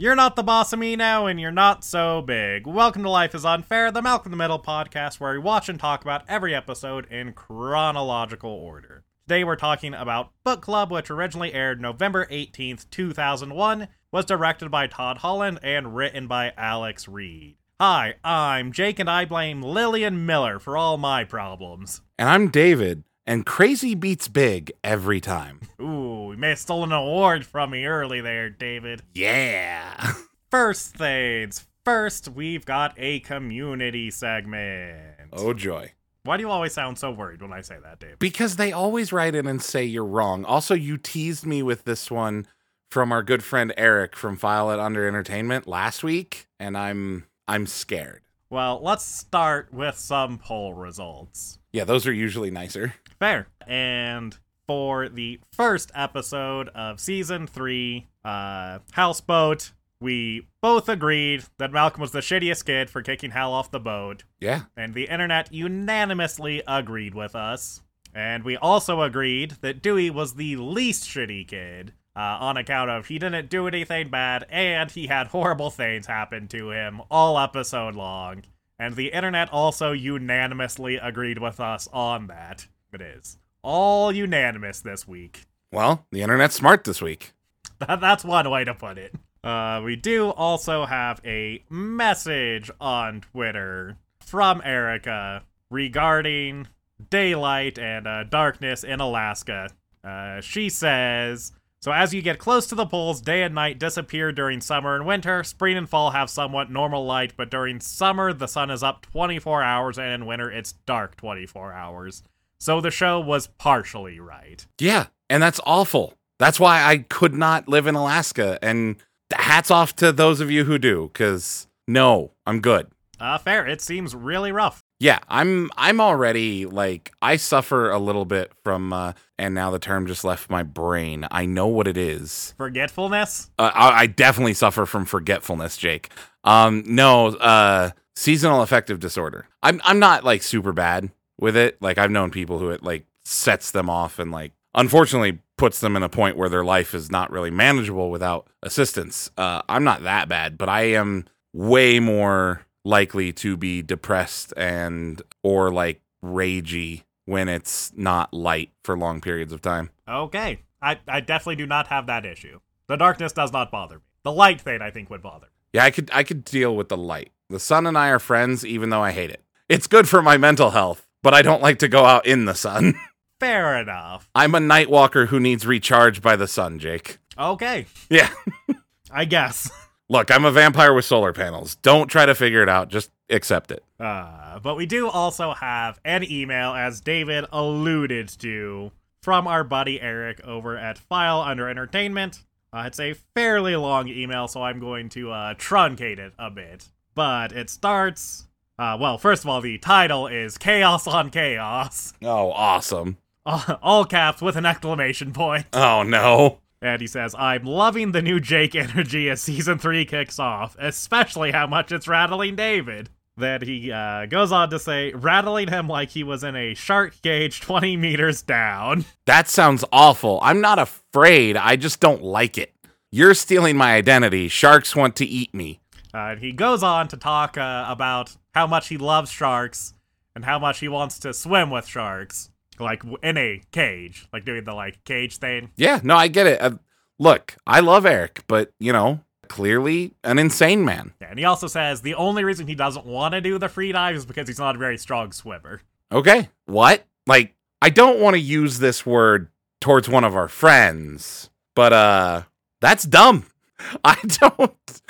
You're not the boss of me now, and you're not so big. Welcome to Life is Unfair, the Malcolm the Middle podcast where we watch and talk about every episode in chronological order. Today we're talking about Book Club, which originally aired November 18th, 2001, was directed by Todd Holland, and written by Alex Reid. Hi, I'm Jake, and I blame Lillian Miller for all my problems. And I'm David, and crazy beats big every time. Ooh, you may have stolen an award from me early there, David. Yeah. First things first, we've got a community segment. Oh, joy. Why do you always sound so worried when I say that, Dave? Because they always write in and say you're wrong. Also, you teased me with this one from our good friend Eric from File It Under Entertainment last week, and I'm I'm scared. Well, let's start with some poll results. Yeah, those are usually nicer. Fair. And for the first episode of season three, uh, Houseboat, we both agreed that Malcolm was the shittiest kid for kicking Hal off the boat, Yeah. and the internet unanimously agreed with us. And we also agreed that Dewey was the least shitty kid, uh, on account of he didn't do anything bad and he had horrible things happen to him all episode long. And the internet also unanimously agreed with us on that. It is all unanimous this week. Well, the internet's smart this week. That, that's one way to put it. Uh, we do also have a message on Twitter from Erica regarding daylight and uh, darkness in Alaska. Uh, she says. So, as you get close to the poles, day and night disappear during summer and winter. Spring and fall have somewhat normal light, but during summer, the sun is up 24 hours, and in winter, it's dark 24 hours. So, the show was partially right. Yeah, and that's awful. That's why I could not live in Alaska. And hats off to those of you who do, because no, I'm good. Uh, fair. It seems really rough. Yeah, I'm I'm already like I suffer a little bit from uh and now the term just left my brain. I know what it is. Forgetfulness? Uh, I, I definitely suffer from forgetfulness, Jake. Um no, uh seasonal affective disorder. I'm I'm not like super bad with it. Like I've known people who it like sets them off and like unfortunately puts them in a point where their life is not really manageable without assistance. Uh I'm not that bad, but I am way more likely to be depressed and or like ragey when it's not light for long periods of time. Okay. I, I definitely do not have that issue. The darkness does not bother me. The light thing, I think, would bother me. Yeah, I could I could deal with the light. The sun and I are friends even though I hate it. It's good for my mental health, but I don't like to go out in the sun. Fair enough. I'm a night walker who needs recharge by the sun, Jake. Okay. Yeah. I guess. Look, I'm a vampire with solar panels. Don't try to figure it out, just accept it. Uh, but we do also have an email, as David alluded to, from our buddy Eric over at File Under Entertainment. Uh, it's a fairly long email, so I'm going to uh, truncate it a bit. But it starts. Uh, well, first of all, the title is Chaos on Chaos. Oh, awesome. All caps with an exclamation point. Oh no. And he says, I'm loving the new Jake energy as season three kicks off, especially how much it's rattling David. Then he uh, goes on to say, rattling him like he was in a shark cage 20 meters down. That sounds awful. I'm not afraid. I just don't like it. You're stealing my identity. Sharks want to eat me. Uh, and he goes on to talk uh, about how much he loves sharks and how much he wants to swim with sharks. Like in a cage, like doing the like cage thing. Yeah, no, I get it. Uh, look, I love Eric, but you know, clearly an insane man. Yeah, and he also says the only reason he doesn't want to do the free dive is because he's not a very strong swimmer. Okay, what? Like, I don't want to use this word towards one of our friends, but uh, that's dumb. I don't.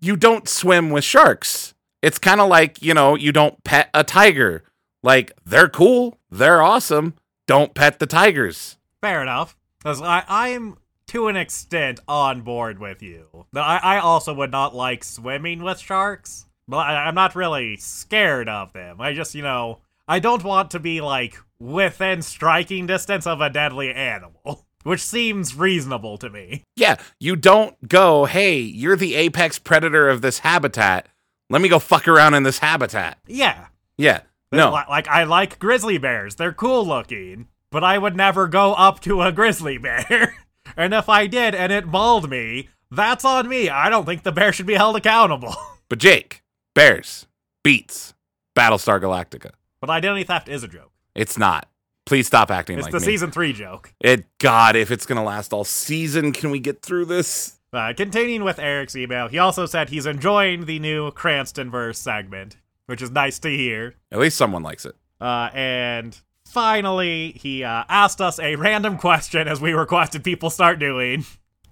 You don't swim with sharks. It's kind of like you know, you don't pet a tiger. Like they're cool, they're awesome. Don't pet the tigers. Fair enough. Because I, I'm to an extent on board with you. I, I also would not like swimming with sharks. But I, I'm not really scared of them. I just, you know, I don't want to be like within striking distance of a deadly animal, which seems reasonable to me. Yeah, you don't go, hey, you're the apex predator of this habitat. Let me go fuck around in this habitat. Yeah. Yeah, no. Like, I like grizzly bears. They're cool looking. But I would never go up to a grizzly bear. and if I did and it mauled me, That's on me. I don't think the bear should be held accountable. But Jake, Bears beats Battlestar Galactica. but identity theft is a joke. It's not. Please stop acting It's like me. It's the season three joke. It God, if it's gonna last all season, can we get through this? Uh, continuing with Eric's email, he also said he's enjoying the new Cranston verse segment, which is nice to hear. At least someone likes it. Uh, and finally, he uh, asked us a random question as we requested people start doing.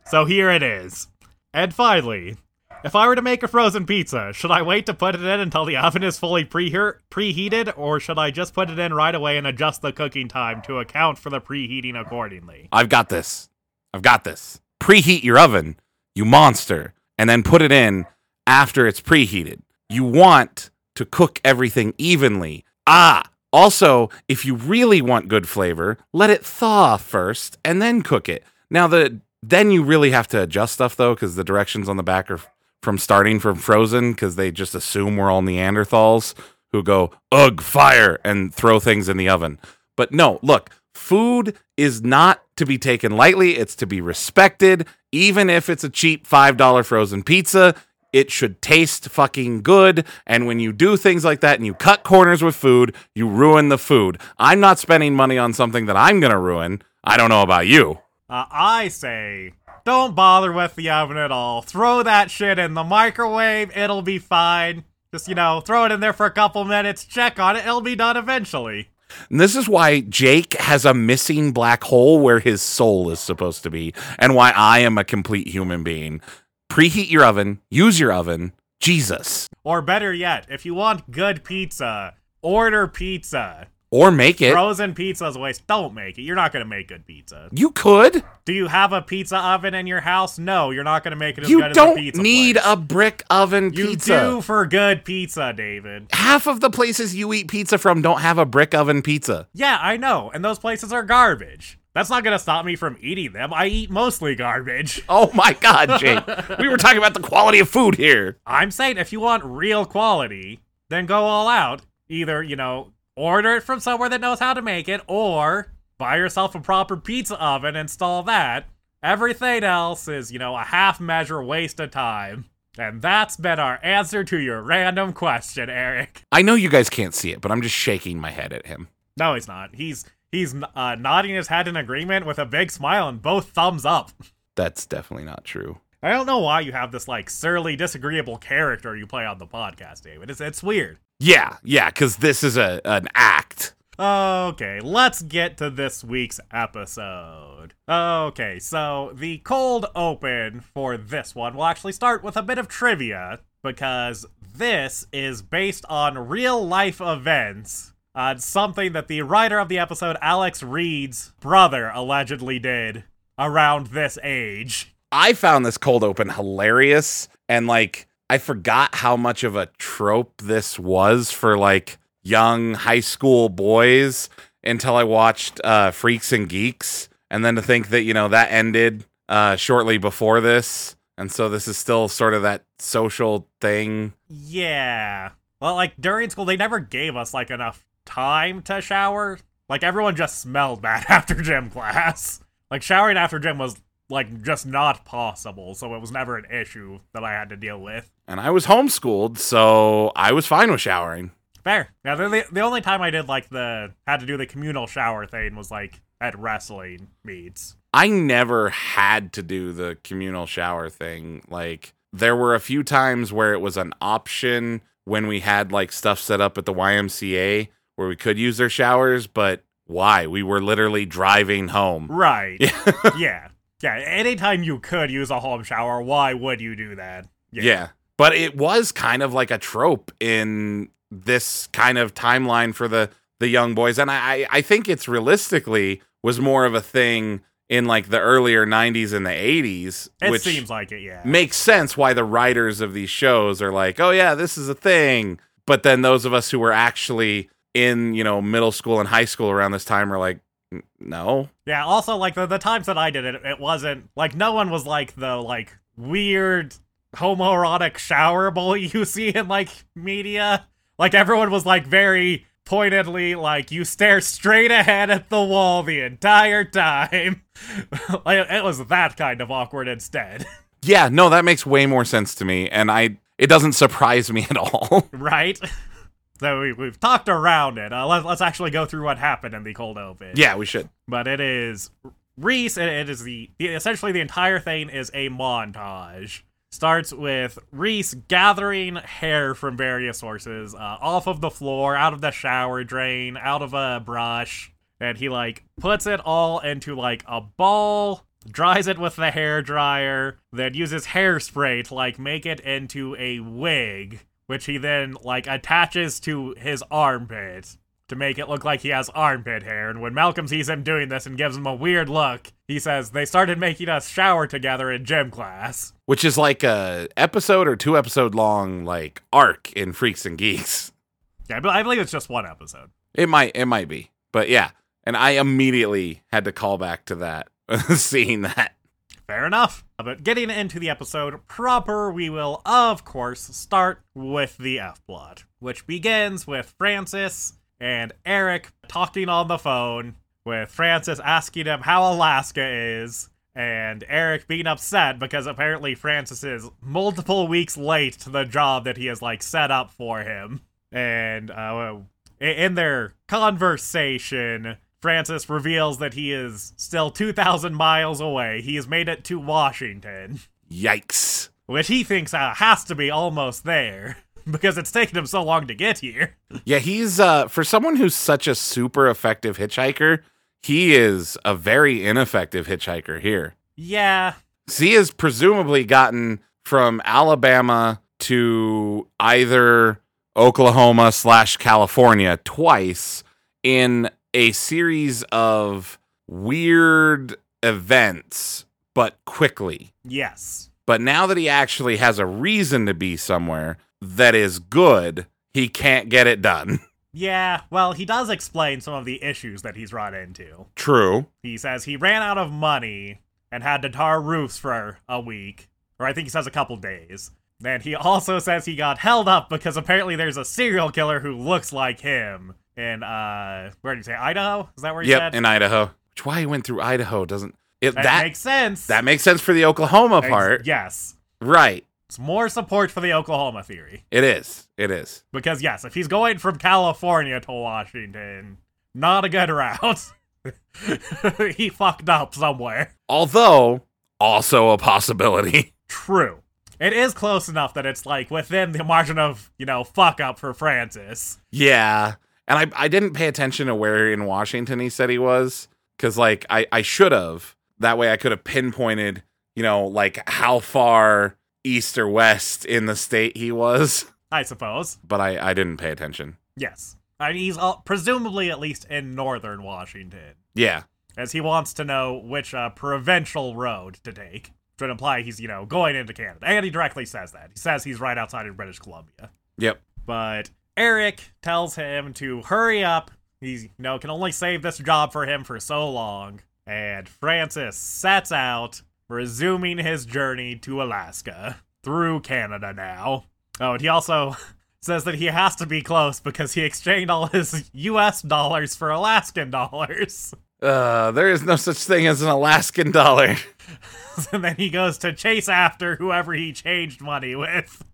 So here it is. And finally, if I were to make a frozen pizza, should I wait to put it in until the oven is fully pre- preheated, or should I just put it in right away and adjust the cooking time to account for the preheating accordingly? I've got this. I've got this. Preheat your oven, you monster, and then put it in after it's preheated. You want to cook everything evenly. Ah, also, if you really want good flavor, let it thaw first and then cook it. Now the then you really have to adjust stuff though cuz the directions on the back are from starting from frozen cuz they just assume we're all Neanderthals who go ugh fire and throw things in the oven. But no, look, food is not to be taken lightly. It's to be respected. Even if it's a cheap $5 frozen pizza, it should taste fucking good. And when you do things like that and you cut corners with food, you ruin the food. I'm not spending money on something that I'm going to ruin. I don't know about you. Uh, I say, don't bother with the oven at all. Throw that shit in the microwave, it'll be fine. Just, you know, throw it in there for a couple minutes, check on it, it'll be done eventually. And this is why Jake has a missing black hole where his soul is supposed to be, and why I am a complete human being. Preheat your oven, use your oven. Jesus. Or better yet, if you want good pizza, order pizza. Or make it. Frozen pizza is a waste. Don't make it. You're not going to make good pizza. You could. Do you have a pizza oven in your house? No, you're not going to make it as You good as a don't need place. a brick oven You pizza. do for good pizza, David. Half of the places you eat pizza from don't have a brick oven pizza. Yeah, I know. And those places are garbage. That's not going to stop me from eating them. I eat mostly garbage. Oh my God, Jake. we were talking about the quality of food here. I'm saying if you want real quality, then go all out. Either, you know, order it from somewhere that knows how to make it, or buy yourself a proper pizza oven, and install that. Everything else is, you know, a half measure waste of time. And that's been our answer to your random question, Eric. I know you guys can't see it, but I'm just shaking my head at him. No, he's not. He's he's uh, nodding his head in agreement with a big smile and both thumbs up. That's definitely not true. I don't know why you have this like surly, disagreeable character you play on the podcast, David. It's it's weird. Yeah, yeah, because this is a an act. Okay, let's get to this week's episode. Okay, so the cold open for this one will actually start with a bit of trivia because this is based on real life events. Uh, something that the writer of the episode, Alex Reid's brother, allegedly did around this age. I found this cold open hilarious and like I forgot how much of a trope this was for like young high school boys until I watched uh Freaks and Geeks and then to think that you know that ended uh shortly before this and so this is still sort of that social thing. Yeah. Well, like during school, they never gave us like enough time to shower. Like everyone just smelled bad after gym class. Like showering after gym was like just not possible, so it was never an issue that I had to deal with. And I was homeschooled, so I was fine with showering. Fair. Yeah, the, the, the only time I did like the had to do the communal shower thing was like at wrestling meets. I never had to do the communal shower thing. Like there were a few times where it was an option when we had like stuff set up at the YMCA where we could use their showers, but why? We were literally driving home. Right. yeah. Yeah. Anytime you could use a home shower, why would you do that? Yeah. yeah. But it was kind of like a trope in this kind of timeline for the the young boys. And I I I think it's realistically was more of a thing in like the earlier 90s and the 80s. It which seems like it, yeah. makes sense why the writers of these shows are like, oh yeah, this is a thing. But then those of us who were actually in, you know, middle school and high school around this time are like, no. Yeah, also like the, the times that I did it, it wasn't like no one was like the like weird homoerotic shower bully you see in like media. Like everyone was like very pointedly like you stare straight ahead at the wall the entire time. like it was that kind of awkward instead. Yeah, no, that makes way more sense to me, and I it doesn't surprise me at all. right? So we, we've talked around it. Uh, let, let's actually go through what happened in the cold open. yeah, we should. but it is Reese. It, it is the, the essentially the entire thing is a montage. Starts with Reese gathering hair from various sources, uh, off of the floor, out of the shower drain, out of a brush, and he like puts it all into like a ball, dries it with the hair dryer, then uses hairspray to like make it into a wig, which he then like attaches to his armpit to make it look like he has armpit hair. And when Malcolm sees him doing this and gives him a weird look, he says they started making us shower together in gym class. Which is like a episode or two episode long like arc in Freaks and Geeks. Yeah, but I believe it's just one episode. It might it might be. But yeah. And I immediately had to call back to that seeing that. Fair enough. But getting into the episode proper, we will, of course, start with the F plot, which begins with Francis and Eric talking on the phone, with Francis asking him how Alaska is, and Eric being upset because apparently Francis is multiple weeks late to the job that he has, like, set up for him. And, uh, in their conversation, Francis reveals that he is still 2,000 miles away. He has made it to Washington, Yikes. which he thinks uh, has to be almost there because it's taken him so long to get here. Yeah, he's uh for someone who's such a super effective hitchhiker, he is a very ineffective hitchhiker here. Yeah, he has presumably gotten from Alabama to either Oklahoma slash California twice in a series of weird events, but quickly. yes. But now that he actually has a reason to be somewhere that is good, he can't get it done. Yeah, well, he does explain some of the issues that he's run into. True. He says he ran out of money and had to tar roofs for a week, or I think he says a couple days. And he also says he got held up because apparently there's a serial killer who looks like him in uh where did you say Idaho? Is that where he Yep, said? in Idaho. Which why he went through Idaho doesn't it that, that makes sense. that makes sense for the Oklahoma Ex- part. Yes. Right. It's more support for the Oklahoma theory. It is. It is. Because yes, if he's going from California to Washington, not a good route. he fucked up somewhere. Although also a possibility. True. It is close enough that it's like within the margin of, you know, fuck up for Francis. Yeah. And I I didn't pay attention to where in Washington he said he was cuz like I I should have. That way I could have pinpointed, you know, like how far east or west in the state he was, I suppose. but I I didn't pay attention. Yes. I mean, he's presumably at least in northern Washington, Yeah. as he wants to know which uh, provincial road to take, which would imply he's, you know, going into Canada. And he directly says that. He says he's right outside of British Columbia. Yep. But Eric tells him to hurry up. He's, you know, can only save this job for him for so long. And Francis sets out, resuming his journey to Alaska through Canada now. Oh, and he also says that he has to be close because he exchanged all his US dollars for Alaskan dollars. Uh there is no such thing as an Alaskan dollar. and then he goes to chase after whoever he changed money with.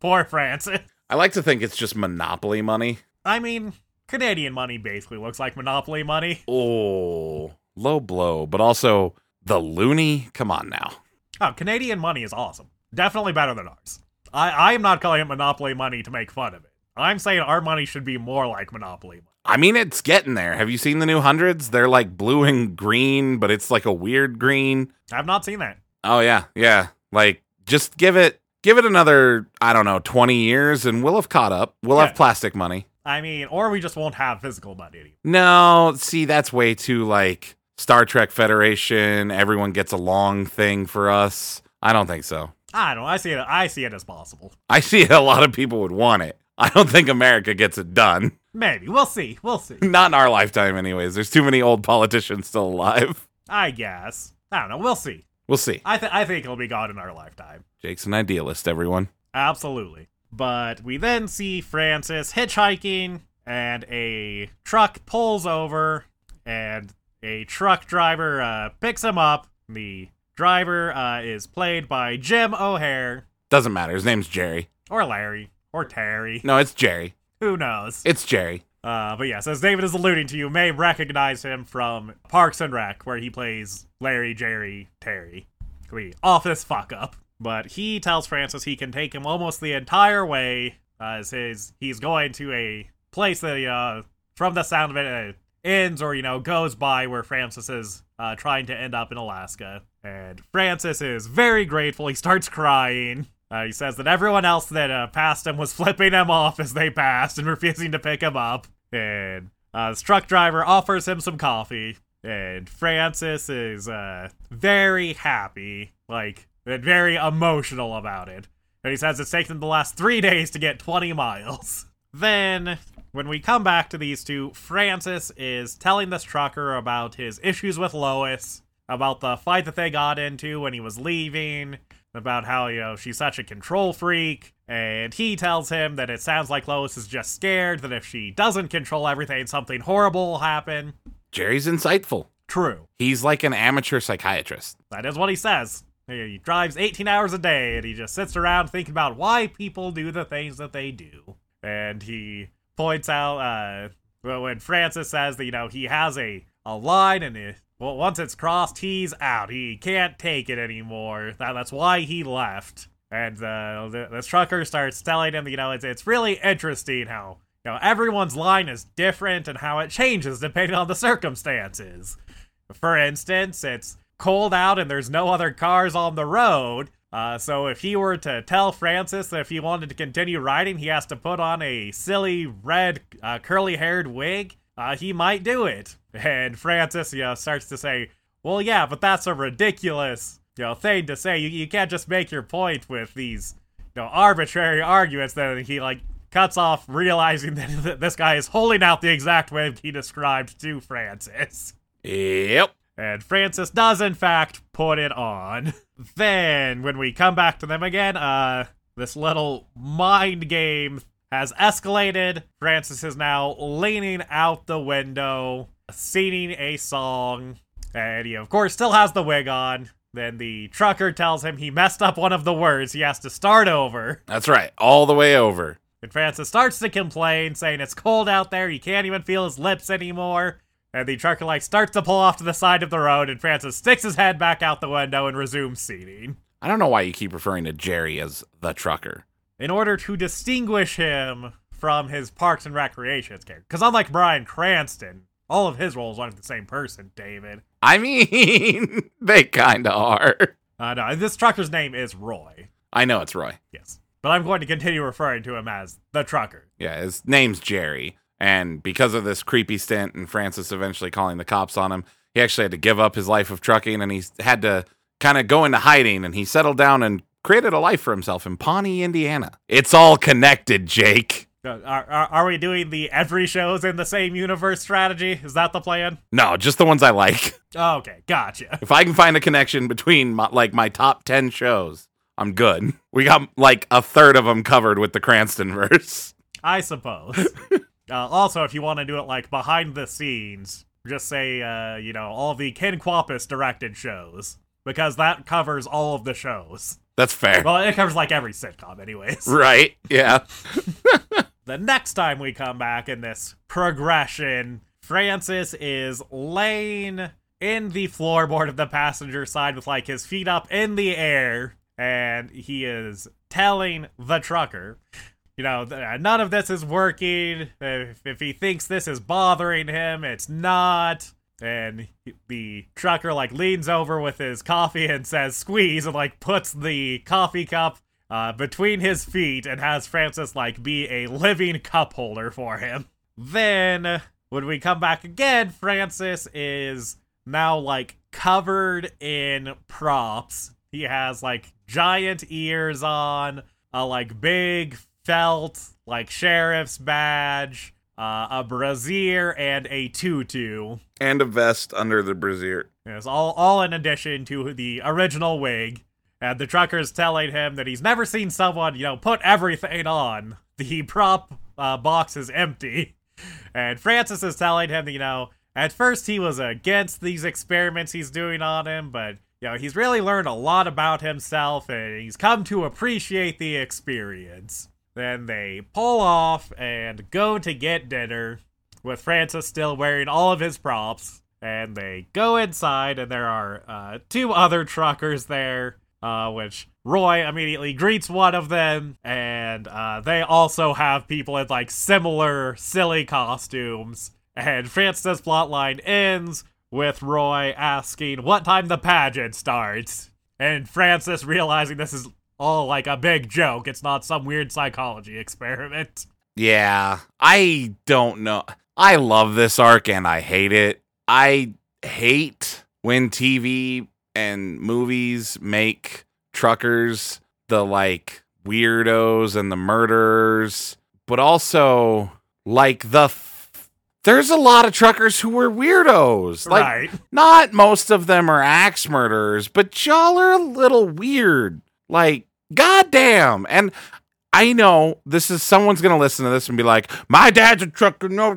Poor Francis. I like to think it's just monopoly money. I mean, Canadian money basically looks like Monopoly money. Oh, low blow, but also the loonie. Come on now. Oh, Canadian money is awesome. Definitely better than ours. I, I am not calling it Monopoly money to make fun of it. I'm saying our money should be more like Monopoly money. I mean, it's getting there. Have you seen the new hundreds? They're like blue and green, but it's like a weird green. I've not seen that. Oh yeah, yeah. Like just give it give it another, I don't know, 20 years and we'll have caught up. We'll Yeah. have plastic money. I mean, or we just won't have physical money anymore. No, see, that's way too like Star Trek Federation, everyone gets along thing for us. I don't think so. I don't. I see it. I see it as possible. I see a lot of people would want it. I don't think America gets it done. Maybe we'll see. We'll see. Not in our lifetime, anyways. There's too many old politicians still alive. I guess. I don't know. We'll see. We'll see. I th- I think it'll be gone in our lifetime. Jake's an idealist, everyone. Absolutely. But we then see Francis hitchhiking, and a truck pulls over, and a truck driver uh, picks him up. The driver uh, is played by Jim O'Heir Doesn't matter. His name's Jerry. or Larry or Terry. No, it's Jerry. Who knows? It's Jerry. Uh, but yes, as David is alluding to, you may recognize him from Parks and Rec, where he plays Larry, Jerry, Terry. We office fuck up. But he tells Francis he can take him almost the entire way, as his he's going to a place that uh, from the sound of it, uh, ends or you know goes by where Francis is uh, trying to end up in Alaska. And Francis is very grateful. He starts crying. Uh, he says that everyone else that uh, passed him was flipping him off as they passed and refusing to pick him up. And uh, this truck driver offers him some coffee. And Francis is uh, very happy, like, and very emotional about it. And he says it's taken the last three days to get 20 miles. Then, when we come back to these two, Francis is telling this trucker about his issues with Lois, about the fight that they got into when he was leaving, about how, you know, she's such a control freak. And he tells him that it sounds like Lois is just scared that if she doesn't control everything, something horrible will happen. Jerry's insightful. True. He's like an amateur psychiatrist. That is what he says. He drives 18 hours a day and he just sits around thinking about why people do the things that they do. And he points out uh, when Francis says that, you know, he has a, a line and it, well, once it's crossed, he's out. He can't take it anymore. That, that's why he left. And uh, the, this trucker starts telling him, you know, it's, it's really interesting how, know, everyone's line is different and how it changes depending on the circumstances. For instance, it's cold out and there's no other cars on the road. Uh, so if he were to tell Francis that if he wanted to continue riding, he has to put on a silly red uh, curly-haired wig, uh, he might do it. And Francis, you know, starts to say, "Well, yeah, but that's a ridiculous, you know, thing to say. You, you can't just make your point with these, you know, arbitrary arguments." Then he like cuts off, realizing that this guy is holding out the exact wig he described to Francis. Yep. And Francis does, in fact, put it on. Then, when we come back to them again, uh, this little mind game has escalated. Francis is now leaning out the window, singing a song, and he, of course, still has the wig on. Then the trucker tells him he messed up one of the words. He has to start over. That's right. All the way over. And Francis starts to complain, saying it's cold out there. He can't even feel his lips anymore. And the trucker like starts to pull off to the side of the road, and Francis sticks his head back out the window and resumes seating. I don't know why you keep referring to Jerry as the trucker. In order to distinguish him from his Parks and Recreations character. Because unlike Bryan Cranston, all of his roles aren't the same person, David. I mean, they kind of are. Uh, know. this trucker's name is Roy. I know it's Roy. Yes. But I'm going to continue referring to him as the trucker. Yeah, his name's Jerry. And because of this creepy stint and Francis eventually calling the cops on him, he actually had to give up his life of trucking and he had to kind of go into hiding and he settled down and created a life for himself in Pawnee, Indiana. It's all connected, Jake. Uh, Are, are, are we doing the every show's in the same universe strategy? Is that the plan? No, just the ones I like. Oh, okay, gotcha. If I can find a connection between my, like my top 10 shows, I'm good. We got like a third of them covered with the Cranston verse. I suppose. uh, also, if you want to do it like behind the scenes, just say, uh, you know, all the Ken Kwapis directed shows. Because that covers all of the shows. That's fair. Well, it covers like every sitcom, anyways. right. Yeah. the next time we come back in this progression, Francis is laying in the floorboard of the passenger side with like his feet up in the air, and he is telling the trucker, you know, none of this is working. If, if he thinks this is bothering him, it's not. And the trucker like leans over with his coffee and says squeeze and like puts the coffee cup uh, between his feet and has Francis like be a living cup holder for him. Then when we come back again, Francis is now like covered in props. He has like giant ears on, a like big felt like sheriff's badge, uh, a brassiere, and a tutu. And a vest under the brassiere. It's all all in addition to the original wig. And the trucker's telling him that he's never seen someone, you know, put everything on. The prop uh, box is empty. And Francis is telling him, you know, at first he was against these experiments he's doing on him, but you know, he's really learned a lot about himself and he's come to appreciate the experience. Then they pull off and go to get dinner with Francis still wearing all of his props. And they go inside, and there are uh, two other truckers there, uh, which Roy immediately greets one of them, and uh, they also have people in like similar silly costumes. And Francis' plotline ends with Roy asking what time the pageant starts, and Francis realizing this is all like a big joke. It's not some weird psychology experiment. Yeah, I don't know. I love this arc and I hate it. I hate when TV and movies make truckers the like weirdos and the murderers, but also like the there's a lot of truckers who were weirdos. Like right. not most of them are axe murderers, but y'all are a little weird. Like goddamn. And I know this is someone's gonna listen to this and be like, "My dad's a trucker." No,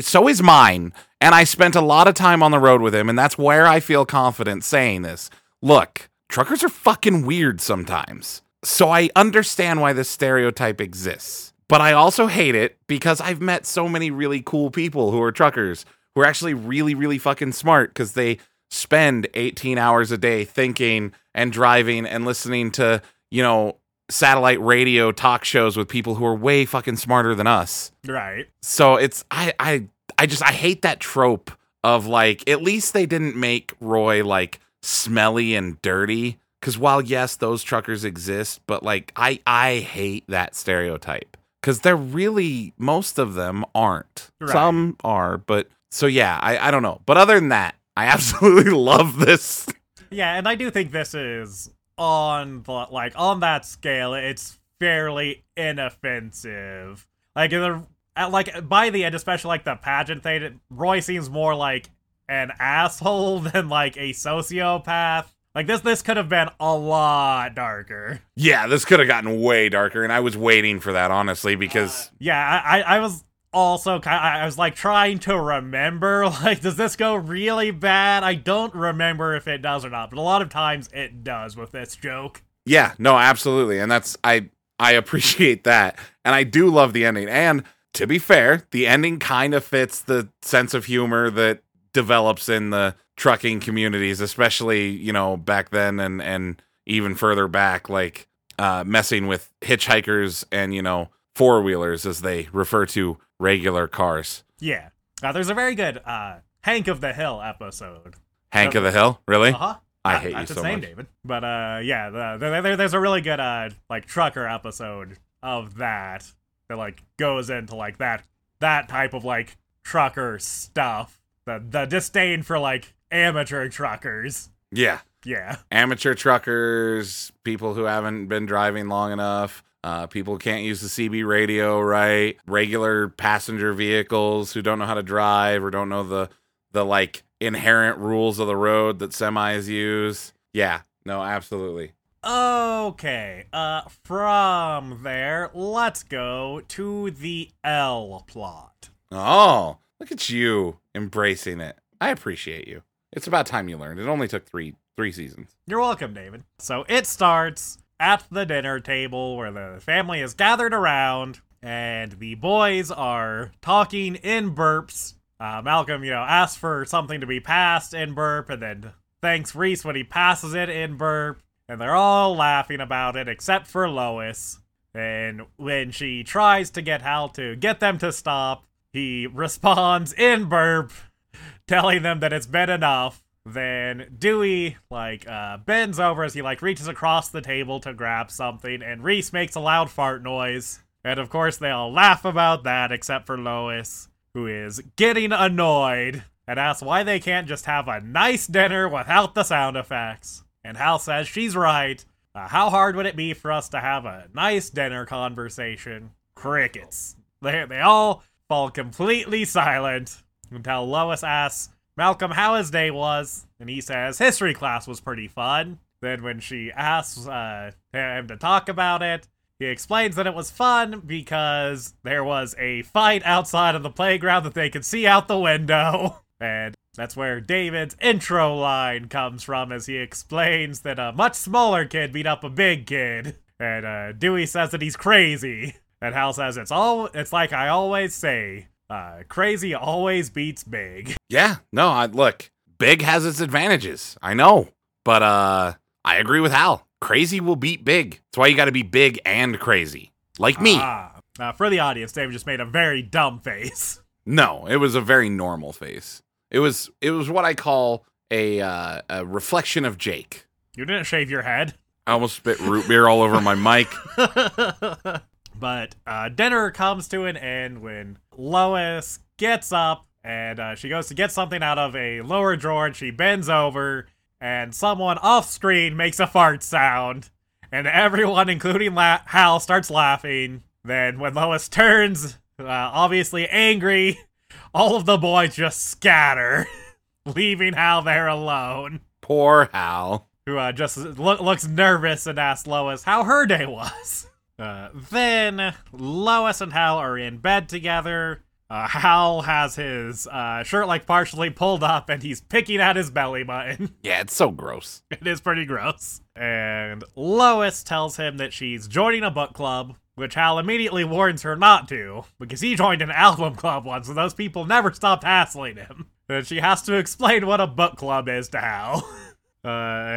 so is mine. And I spent a lot of time on the road with him, and that's where I feel confident saying this. Look, truckers are fucking weird sometimes. So I understand why this stereotype exists. But I also hate it because I've met so many really cool people who are truckers who are actually really, really fucking smart because they spend 18 hours a day thinking and driving and listening to, you know, satellite radio talk shows with people who are way fucking smarter than us. Right. So it's I I I just I hate that trope of like at least they didn't make Roy like smelly and dirty cuz while yes those truckers exist but like I I hate that stereotype cuz they're really most of them aren't. Right. Some are but so yeah, I I don't know. But other than that, I absolutely love this. Yeah, and I do think this is on the like on that scale, it's fairly inoffensive. Like in the at, like by the end, especially like the pageant thing, Roy seems more like an asshole than like a sociopath. Like this, this could have been a lot darker. Yeah, this could have gotten way darker and I was waiting for that honestly uh, because Yeah, I, I, was also kind. I was like trying to remember. Like, does this go really bad? I don't remember if it does or not, but a lot of times it does with this joke. Yeah, no, absolutely. And that's I I appreciate that. And I do love the ending. And to be fair, the ending kind of fits the sense of humor that develops in the trucking communities, especially, you know, back then and and even further back like uh messing with hitchhikers and, you know, four-wheelers as they refer to regular cars. Yeah. Uh, there's a very good uh, Hank of the Hill episode. Hank of the Hill, really? Uh huh. I hate you That's so its name, much. David. But uh, yeah, the, the, there, there's a really good uh, like trucker episode of that that like goes into like that that type of like trucker stuff. The the disdain for like amateur truckers. Yeah. Yeah. amateur truckers, people who haven't been driving long enough, uh, people who can't use the CB radio right, regular passenger vehicles who don't know how to drive or don't know the the like inherent rules of the road that semis use. Yeah, no, absolutely. Okay. Uh, from there, let's go to the L plot. Oh, look at you embracing it. I appreciate you. It's about time you learned. It only took three three seasons. You're welcome, David. So it starts at the dinner table where the family is gathered around and the boys are talking in burps. Uh, Malcolm, you know, asks for something to be passed in burp and then thanks Reese when he passes it in burp. And they're all laughing about it except for Lois. And when she tries to get Hal to get them to stop, he responds in burp, telling them that it's been enough. Then Dewey like uh, bends over as he like reaches across the table to grab something, and Reese makes a loud fart noise. And of course, they all laugh about that, except for Lois, who is getting annoyed and asks why they can't just have a nice dinner without the sound effects. And Hal says she's right. Uh, how hard would it be for us to have a nice dinner conversation? Crickets. They, they all fall completely silent until Lois asks Malcolm how his day was, and he says history class was pretty fun. Then, when she asks uh, him to talk about it, he explains that it was fun because there was a fight outside of the playground that they could see out the window. And That's where David's intro line comes from as he explains that a much smaller kid beat up a big kid. And uh, Dewey says that he's crazy. And Hal says it's all it's like I always say, uh, crazy always beats big. Yeah, no, I look, big has its advantages. I know. But uh I agree with Hal. Crazy will beat big. That's why you gotta be big and crazy. Like me. Ah. Uh, for the audience, Dave just made a very dumb face. No, it was a very normal face. It was it was what I call a uh, a reflection of Jake. You didn't shave your head. I almost spit root beer all over my mic. but uh, dinner comes to an end when Lois gets up and uh, she goes to get something out of a lower drawer and she bends over and someone off screen makes a fart sound and everyone including La- hal starts laughing then when lois turns uh, obviously angry all of the boys just scatter leaving hal there alone Poor Hal. who uh, just lo- looks nervous and asks Lois how her day was. Uh, then Lois and Hal are in bed together. Uh, Hal has his uh, shirt like partially pulled up and he's picking at his belly button. Yeah, it's so gross. it is pretty gross. And Lois tells him that she's joining a book club, which Hal immediately warns her not to, because he joined an album club once and those people never stopped hassling him. And she has to explain what a book club is to Hal. Uh,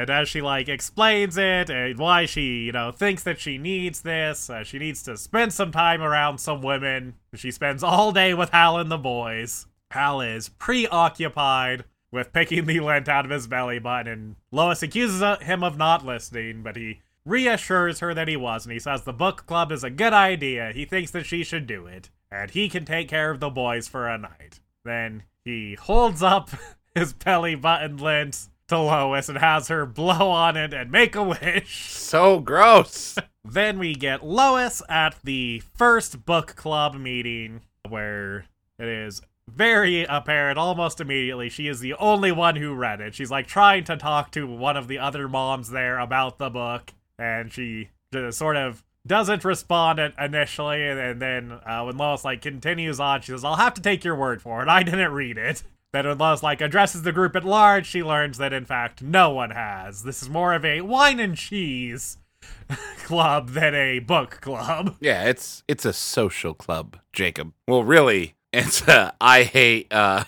and as she like explains it and why she, you know, thinks that she needs this, uh, she needs to spend some time around some women. She spends all day with Hal and the boys. Hal is preoccupied with picking the lint out of his belly button, and Lois accuses him of not listening, but he reassures her that he was, and he says the book club is a good idea. He thinks that she should do it, and he can take care of the boys for a night. Then he holds up his belly button lint to Lois and has her blow on it and make a wish. So gross. Then we get Lois at the first book club meeting where it is very apparent almost immediately she is the only one who read it. She's like trying to talk to one of the other moms there about the book and she just sort of doesn't respond initially and then uh, when Lois like continues on she says I'll have to take your word for it. I didn't read it. When Lois like addresses the group at large, she learns that in fact no one has. This is more of a wine and cheese club than a book club. Yeah, it's it's a social club, Jacob. Well, really, it's a I hate uh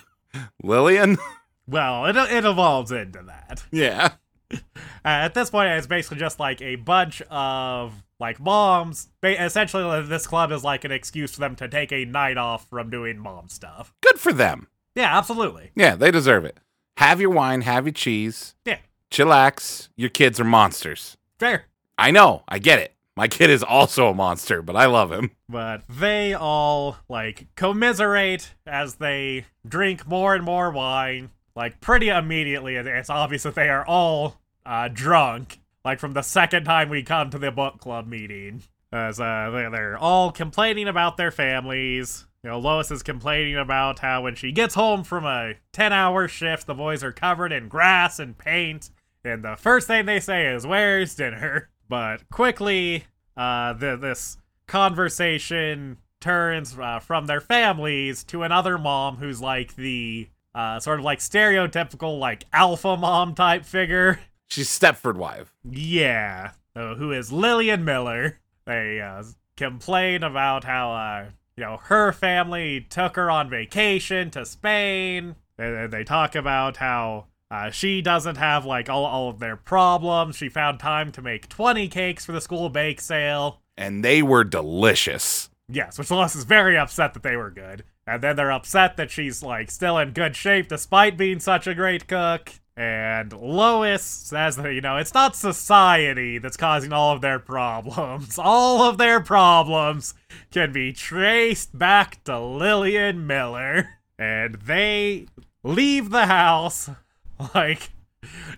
Lillian. Well, it, it evolves into that. yeah. Uh, at this point, it's basically just like a bunch of like moms. Ba- essentially, this club is like an excuse for them to take a night off from doing mom stuff. Good for them. Yeah, absolutely. Yeah, they deserve it. Have your wine, have your cheese. Yeah, Chillax. Your kids are monsters. fair. I know, I get it. My kid is also a monster, but I love him. But they all like commiserate as they drink more and more wine. Like pretty immediately, it's obvious that they are all uh, drunk. Like from the second time we come to the book club meeting, as uh, they're all complaining about their families. You know, Lois is complaining about how when she gets home from a ten-hour shift, the boys are covered in grass and paint, and the first thing they say is, "Where's dinner?" But quickly, uh, the, this conversation turns uh, from their families to another mom who's like the uh, sort of like stereotypical like alpha mom type figure. She's Stepford wife. Yeah, uh, who is Lillian Miller. They uh, complain about how uh, you know her family took her on vacation to Spain, and they talk about how. Uh, she doesn't have like all, all of their problems. She found time to make 20 cakes for the school bake sale. And they were delicious. Yes, which Lois is very upset that they were good. And then they're upset that she's like still in good shape despite being such a great cook. And Lois says that, you know, it's not society that's causing all of their problems. All of their problems can be traced back to Lillian Miller. And they leave the house like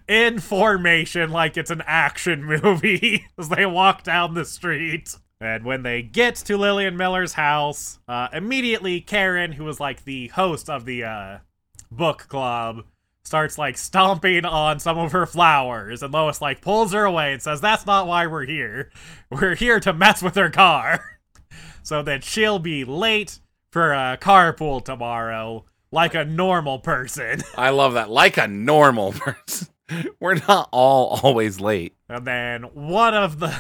in formation like it's an action movie as they walk down the street. And when they get to Lillian Miller's house, uh, immediately Karen, who was like the host of the uh, book club, starts like stomping on some of her flowers. And Lois like pulls her away and says, That's not why we're here. We're here to mess with her car. so that she'll be late for a carpool tomorrow. like a normal person. I love that. Like a normal person. We're not all always late. And then one of the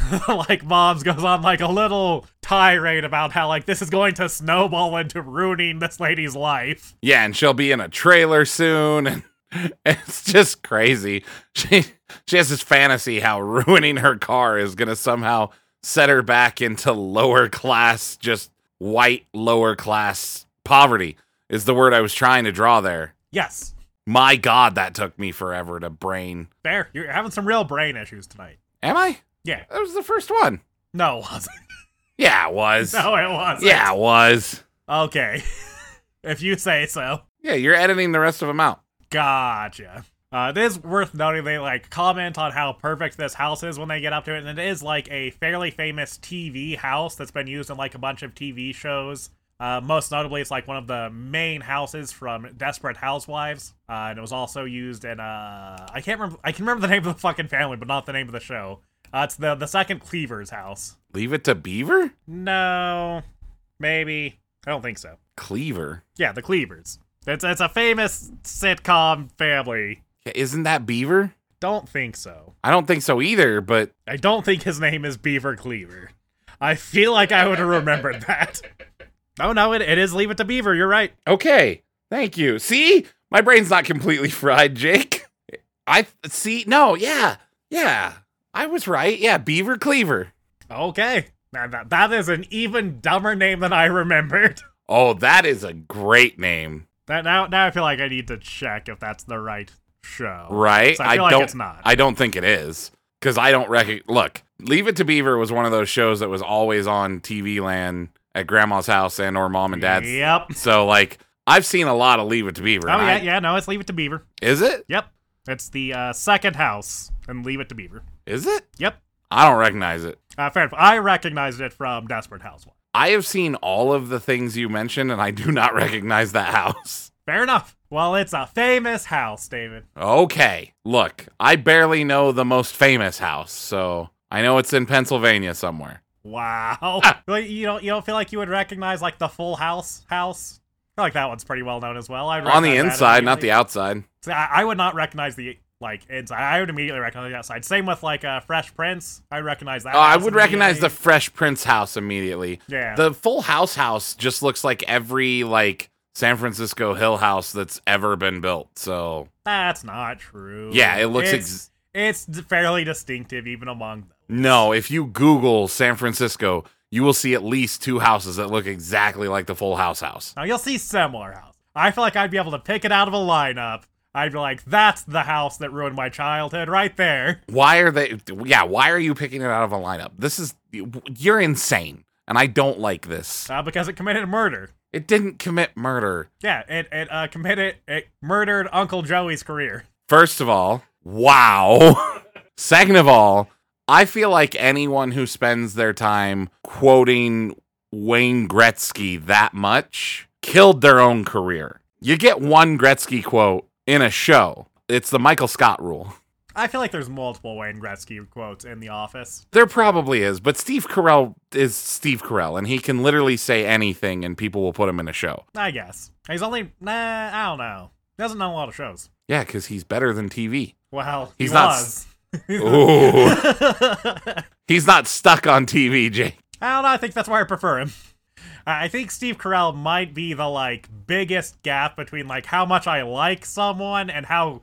like moms goes on like a little tirade about how like this is going to snowball into ruining this lady's life. Yeah, and she'll be in a trailer soon and it's just crazy. She she has this fantasy how ruining her car is going to somehow set her back into lower class just white lower class poverty is the word I was trying to draw there. Yes. My god, that took me forever to brain. There, you're having some real brain issues tonight. Am I? Yeah. That was the first one. No, it wasn't. Yeah, it was. No, it wasn't. Yeah, it was. Okay. if you say so. Yeah, you're editing the rest of them out. Gotcha. Uh, it is worth noting they like comment on how perfect this house is when they get up to it, and it is like a fairly famous TV house that's been used in like a bunch of TV shows. Uh, most notably, it's like one of the main houses from Desperate Housewives, uh, and it was also used in uh, I can't remember. I can remember the name of the fucking family, but not the name of the show. Uh, it's the the second Cleaver's house. Leave it to Beaver? No, maybe I don't think so. Cleaver. Yeah, the Cleavers. It's it's a famous sitcom family. Isn't that Beaver? Don't think so. I don't think so either, but I don't think his name is Beaver Cleaver. I feel like I would have remembered that. Oh no, it, it is Leave It to Beaver. You're right. okay. Thank you. See? My brain's not completely fried, Jake. I see. No, yeah. Yeah. I was right. Yeah, Beaver Cleaver. Okay, that, that, that is an even dumber name than I remembered. Oh, that is a great name. That now now I feel like I need to check if that's the right show. Right? I like don't it's not. I don't think it is. Because I don't recognize. Look, Leave It to Beaver was one of those shows that was always on TV land at grandma's house and or mom and dad's. Yep. So like I've seen a lot of Leave It to Beaver. Oh yeah, I- yeah. No, it's Leave It to Beaver. Is it? Yep. It's the uh, second house and Leave It to Beaver. Is it? Yep. I don't recognize it. Uh, fair enough. I recognized it from Desperate Housewives. I have seen all of the things you mentioned, and I do not recognize that house. Fair enough. Well, it's a famous house, David. Okay, look, I barely know the most famous house, so I know it's in Pennsylvania somewhere. Wow. Ah! Like, you don't you don't feel like you would recognize like the Full House house? I feel like that one's pretty well known as well. I'd On the inside, not the outside. I, I would not recognize the like inside. I would immediately recognize the outside. Same with like uh, Fresh Prince. I recognize that. Oh, I would recognize the. Fresh Prince house immediately. yeah. The Full House house just looks like every like San Francisco Hill house that's ever been built. So That's not true. yeah, it looks. It's, Ex- it's fairly distinctive even among them. no, if you Google San Francisco, you will see at least two houses that look exactly like the Full House house. Now you'll see similar house. I feel like I'd be able to pick it out of a lineup. I'd be like, that's the house that ruined my childhood right there. Why are they? Yeah, why are you picking it out of a lineup? This is you're insane, and I don't like this. Uh, because it committed murder. It didn't commit murder. Yeah, it it uh, committed it murdered Uncle Joey's career. First of all, wow. Second of all, I feel like anyone who spends their time quoting Wayne Gretzky that much killed their own career. You get one Gretzky quote in a show. It's the Michael Scott rule. I feel like there's multiple Wayne Gretzky quotes in The Office. There probably is, but Steve Carell is Steve Carell, and he can literally say anything, and people will put him in a show. I guess he's only nah. I don't know. He doesn't know a lot of shows. Yeah, because he's better than TV. Well, He's he not was. Ooh. he's not stuck on TV, Jake. I don't know. I think that's why I prefer him. I think Steve Carell might be the like biggest gap between like how much I like someone and how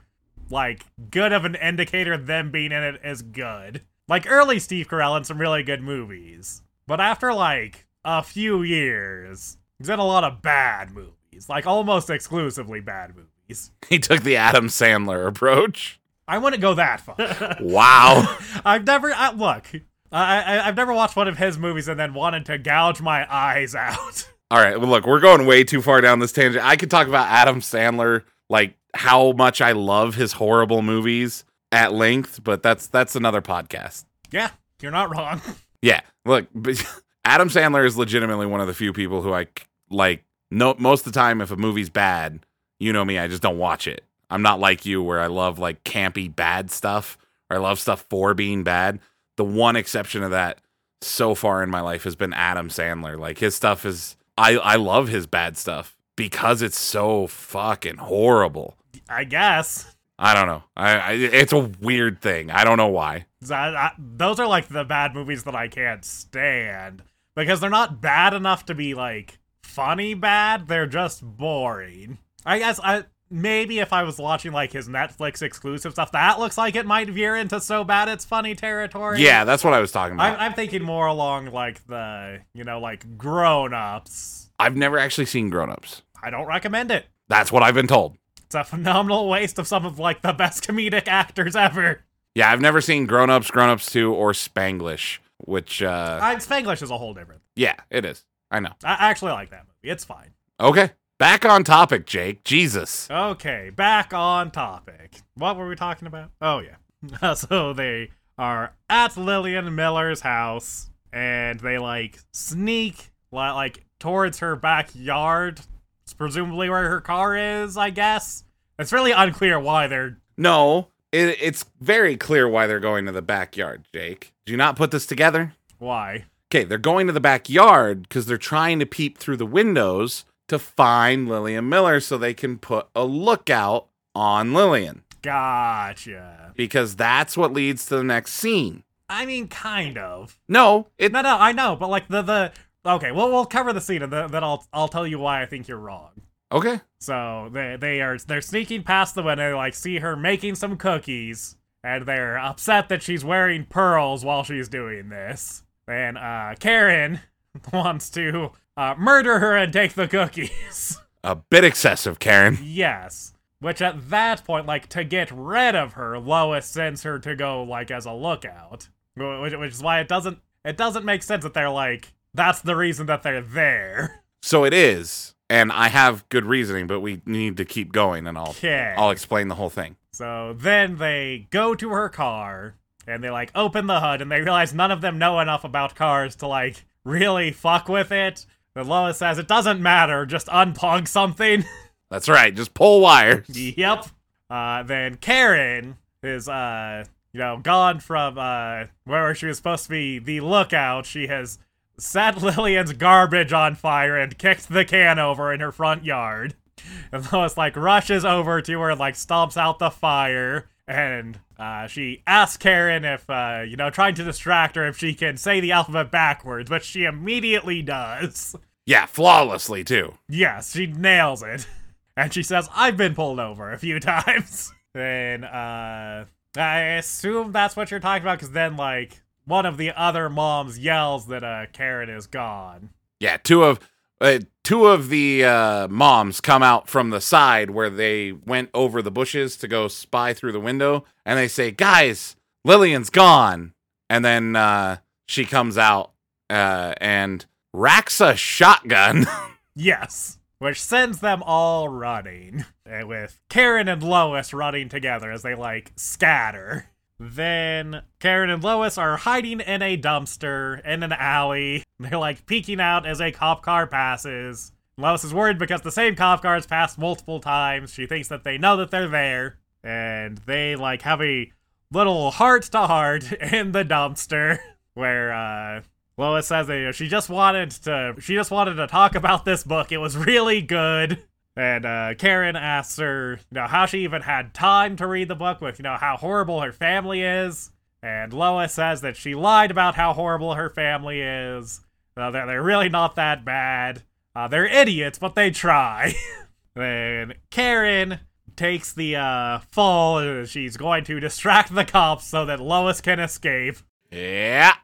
like good of an indicator them being in it is good. Like early Steve Carell in some really good movies, but after like a few years, he's in a lot of bad movies, like almost exclusively bad movies. He took the Adam Sandler approach. I wouldn't go that far. Wow. I've never I, look. I, I I've never watched one of his movies and then wanted to gouge my eyes out. All right, well, look, we're going way too far down this tangent. I could talk about Adam Sandler, like how much I love his horrible movies at length, but that's that's another podcast. Yeah, you're not wrong. Yeah, look, Adam Sandler is legitimately one of the few people who I like. No, most of the time, if a movie's bad, you know me, I just don't watch it. I'm not like you, where I love like campy bad stuff, or I love stuff for being bad. The one exception of that so far in my life has been Adam Sandler. Like his stuff is, I I love his bad stuff. because it's so fucking horrible. I guess. I don't know. I, I it's a weird thing. I don't know why. I, I, those are like the bad movies that I can't stand because they're not bad enough to be like funny bad. They're just boring. I guess I maybe if I was watching like his Netflix exclusive stuff, that looks like it might veer into so bad it's funny territory. Yeah, that's what I was talking about. I'm, I'm thinking more along like the you know like grown ups. I've never actually seen Grown Ups. I don't recommend it. That's what I've been told. It's a phenomenal waste of some of like the best comedic actors ever. Yeah, I've never seen Grown Ups, Grown Ups 2, or Spanglish, which, uh, Uh, Spanglish is a whole different. yeah, it is. I know. I actually like that movie. It's fine. Okay. Back on topic, Jake. Jesus. Okay, back on topic. What were we talking about? Oh yeah. so they are at Lillian Miller's house and they like sneak like towards her backyard, It's presumably where her car is, I guess. It's really unclear why they're No, it, it's very clear why they're going to the backyard, Jake. Do you not put this together? why. Okay, they're going to the backyard because they're trying to peep through the windows to find Lillian Miller so they can put a lookout on Lillian Gotcha. because that's what leads to the next scene. I mean kind of. No, it No no, I know, but like the the Okay, well we'll cover the scene and then then I'll I'll tell you why I think you're wrong. okay. So they they are they're sneaking past the window, like see her making some cookies, and they're upset that she's wearing pearls while she's doing this. And uh, Karen wants to uh, murder her and take the cookies. A bit excessive, Karen. yes. Which at that point, like to get rid of her, Lois sends her to go like as a lookout. Which, which is why it doesn't it doesn't make sense that they're like that's the reason that they're there. So it is, and I have good reasoning, but we need to keep going, and I'll Okay. I'll explain the whole thing. So then they go to her car and they like open the hood and they realize none of them know enough about cars to like really fuck with it. And Lois says it doesn't matter, just unplug something. That's right. Just pull wires. yep. Uh, then Karen is uh you know gone from uh where she was supposed to be the lookout. She has set Lillian's garbage on fire and kicked the can over in her front yard. And Lois like rushes over to her and like stomps out the fire. And uh, she asks Karen if, uh, you know, trying to distract her if she can say the alphabet backwards, but she immediately does. Yeah, flawlessly too. Yes, she nails it. And she says, I've been pulled over a few times. Then, uh, I assume that's what you're talking about, because then, like, one of the other moms yells that, uh, Karen is gone. Yeah, two of uh, two of the uh, moms come out from the side where they went over the bushes to go spy through the window, and they say, "Guys, Lillian's gone." And then uh, she comes out uh, and racks a shotgun. Yes. Which sends them all running, eh, with Karen and Lois running together as they, like, scatter. Then Karen and Lois are hiding in a dumpster in an alley. They're, like, peeking out as a cop car passes. Lois is worried because the same cop car has passed multiple times. She thinks that they know that they're there. And they, like, have a little heart to heart in the dumpster where, uh, Lois says that you know, she just wanted to she just wanted to talk about this book. It was really good. And uh, Karen asks her, you know, how she even had time to read the book with, you know, how horrible her family is. And Lois says that she lied about how horrible her family is. Uh, they're, they're really not that bad. Uh, they're idiots, but they try. then Karen takes the uh, fall. She's going to distract the cops so that Lois can escape. yeah.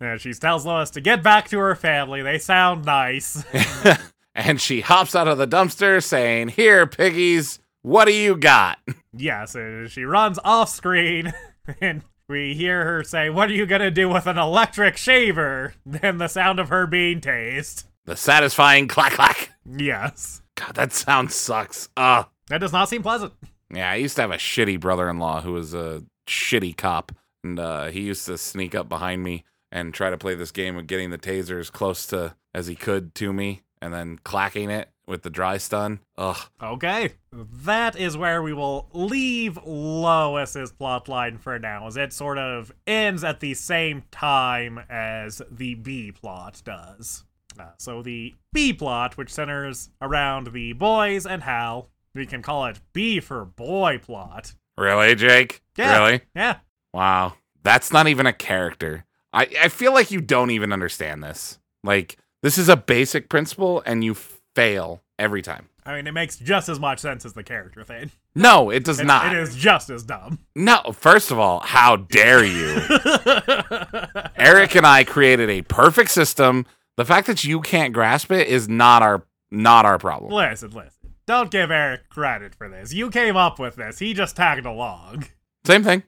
And she tells Lois to get back to her family. They sound nice. and she hops out of the dumpster saying, Here, piggies, what do you got? yes, and she runs off screen, and we hear her say, What are you gonna do with an electric shaver? Then the sound of her being tased. The satisfying clack clack. Yes. God, that sound sucks. Uh That does not seem pleasant. yeah, I used to have a shitty brother in law who was a shitty cop. And uh, he used to sneak up behind me and try to play this game of getting the taser as close to as he could to me and then clacking it with the dry stun. Ugh. Okay. That is where we will leave Lois's plotline for now, as it sort of ends at the same time as the B plot does. Uh, so the B plot, which centers around the boys and Hal, we can call it B for boy plot. Really, Jake? Yeah. Really? Yeah. Wow. That's not even a character. I, I feel like you don't even understand this. Like, this is a basic principle and you fail every time. I mean, it makes just as much sense as the character thing. No, it does not. It is just as dumb. No, first of all, how dare you? Eric and I created a perfect system. The fact that you can't grasp it is not our not our problem. listen, listen. Don't give Eric credit for this. You came up with this. He just tagged along. Same thing.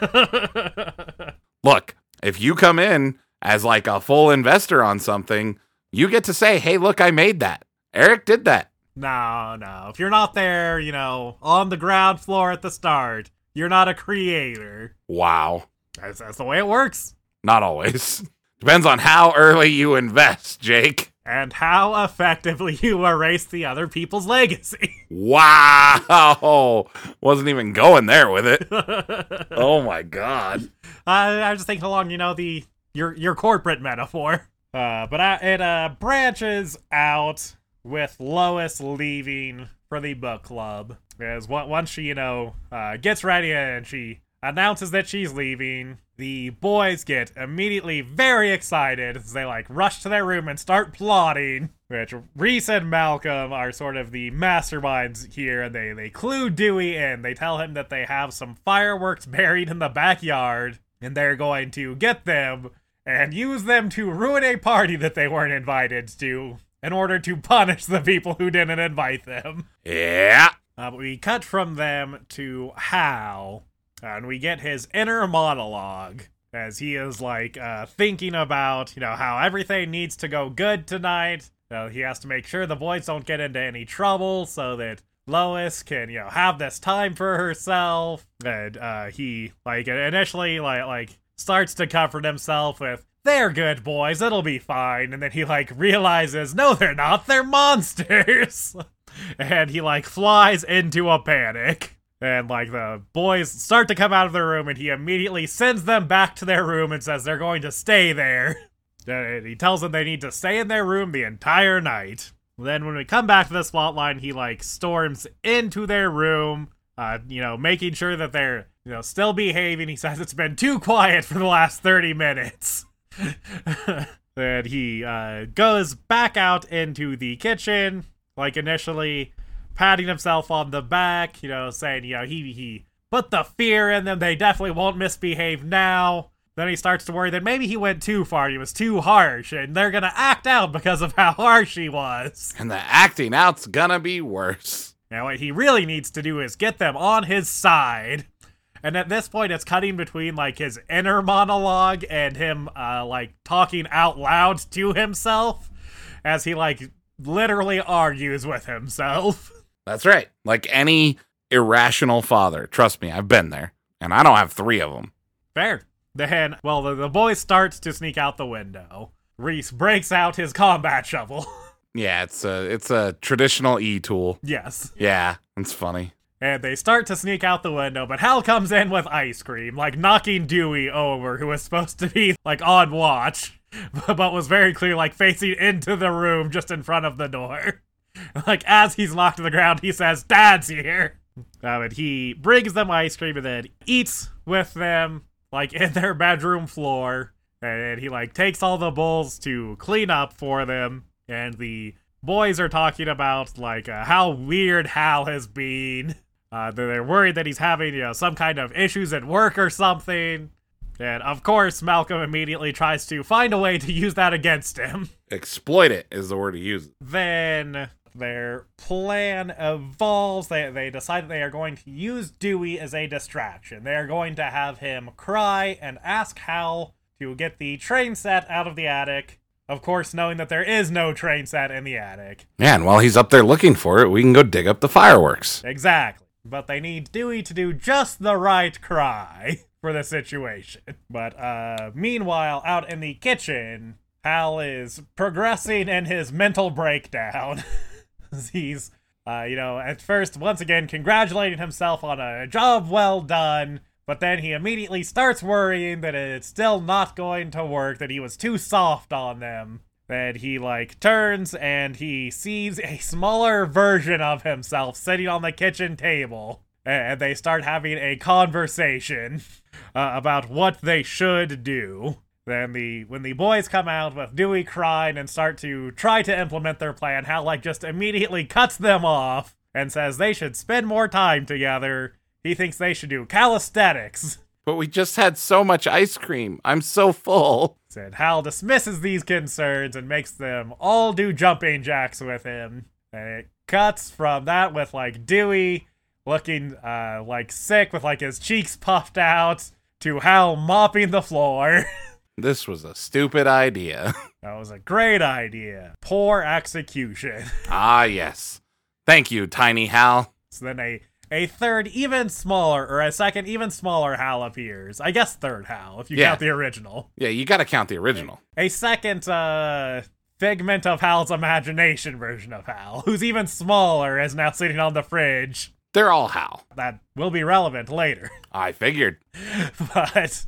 Look, if you come in as like a full investor on something, you get to say, "Hey, look, I made that." Eric did that. no, no. If you're not there, you know, on the ground floor at the start, you're not a creator. Wow. That's, that's the way it works. Not always. Depends on how early you invest, Jake. And how effectively you erase the other people's legacy. Wow. Wasn't even going there with it. Oh my god. I, I was just thinking along, you know, the your your corporate metaphor. Uh, but I, it uh branches out with Lois leaving for the book club. As once she, you know, uh, gets ready and she announces that she's leaving, the boys get immediately very excited as they like rush to their room and start plotting. Which Reese and Malcolm are sort of the masterminds here, and they they clue Dewey in. They tell him that they have some fireworks buried in the backyard, and they're going to get them and use them to ruin a party that they weren't invited to in order to punish the people who didn't invite them. Yeah. Uh, but we cut from them to Hal, and we get his inner monologue as he is like uh, thinking about, you know, how everything needs to go good tonight. Uh, he has to make sure the boys don't get into any trouble so that Lois can, you know, have this time for herself. And uh, he like initially like like starts to comfort himself with. They're good boys, it'll be fine. And then he like realizes, no, they're not, they're monsters. and he like flies into a panic. And like the boys start to come out of their room, and he immediately sends them back to their room and says they're going to stay there. And he tells them they need to stay in their room the entire night. Then when we come back to the spotlight, he like storms into their room, uh, you know, making sure that they're you know still behaving. He says it's been too quiet for the last thirty minutes. then he uh, goes back out into the kitchen, like initially patting himself on the back, you know, saying, you know, he he put the fear in them. They definitely won't misbehave now. Then he starts to worry that maybe he went too far. He was too harsh, and they're gonna act out because of how harsh he was. And the acting out's gonna be worse. Now, what he really needs to do is get them on his side. And at this point, it's cutting between like his inner monologue and him, uh, like talking out loud to himself as he like literally argues with himself. That's right. Like any irrational father. Trust me, I've been there. And I don't have three of them. Fair. Then, well, the, the boy starts to sneak out the window. Reese breaks out his combat shovel. Yeah, it's a it's a traditional E tool. yes. Yeah, it's funny. And they start to sneak out the window, but Hal comes in with ice cream, like knocking Dewey over, who was supposed to be like on watch, but was very clear, like facing into the room just in front of the door. Like as he's knocked to the ground, he says, "Dad's here." Um, and he brings them ice cream and then eats with them, like in their bedroom floor. And he like takes all the bowls to clean up for them. And the boys are talking about like uh, how weird Hal has been. Uh, they're worried that he's having you know some kind of issues at work or something. And of course, Malcolm immediately tries to find a way to use that against him. Exploit it is the word he uses. Then their plan evolves. They, they decide they are going to use Dewey as a distraction. They are going to have him cry and ask Hal to get the train set out of the attic. Of course, knowing that there is no train set in the attic. Man, while he's up there looking for it, we can go dig up the fireworks. Exactly. But they need Dewey to do just the right cry for the situation. But uh meanwhile, out in the kitchen, Hal is progressing in his mental breakdown. He's uh, you know, at first once again congratulating himself on a job well done, but then he immediately starts worrying that it's still not going to work, that he was too soft on them. Then he like turns and he sees a smaller version of himself sitting on the kitchen table. And they start having a conversation uh, about what they should do. Then the when the boys come out with Dewey crying and start to try to implement their plan, Hal like just immediately cuts them off and says they should spend more time together. He thinks they should do calisthenics. But we just had so much ice cream. I'm so full. Said Hal dismisses these concerns and makes them all do jumping jacks with him. And it cuts from that with like Dewey looking uh like sick with like his cheeks puffed out to Hal mopping the floor. This was a stupid idea. that was a great idea. Poor execution. ah, yes. Thank you, Tiny Hal. So then a a third, even smaller, or a second, even smaller Hal appears. I guess third Hal, if you Yeah. count the original. Yeah, you gotta count the original. A second, uh, figment of Hal's imagination version of Hal, who's even smaller, is now sitting on the fridge. They're all Hal. That will be relevant later. I figured. but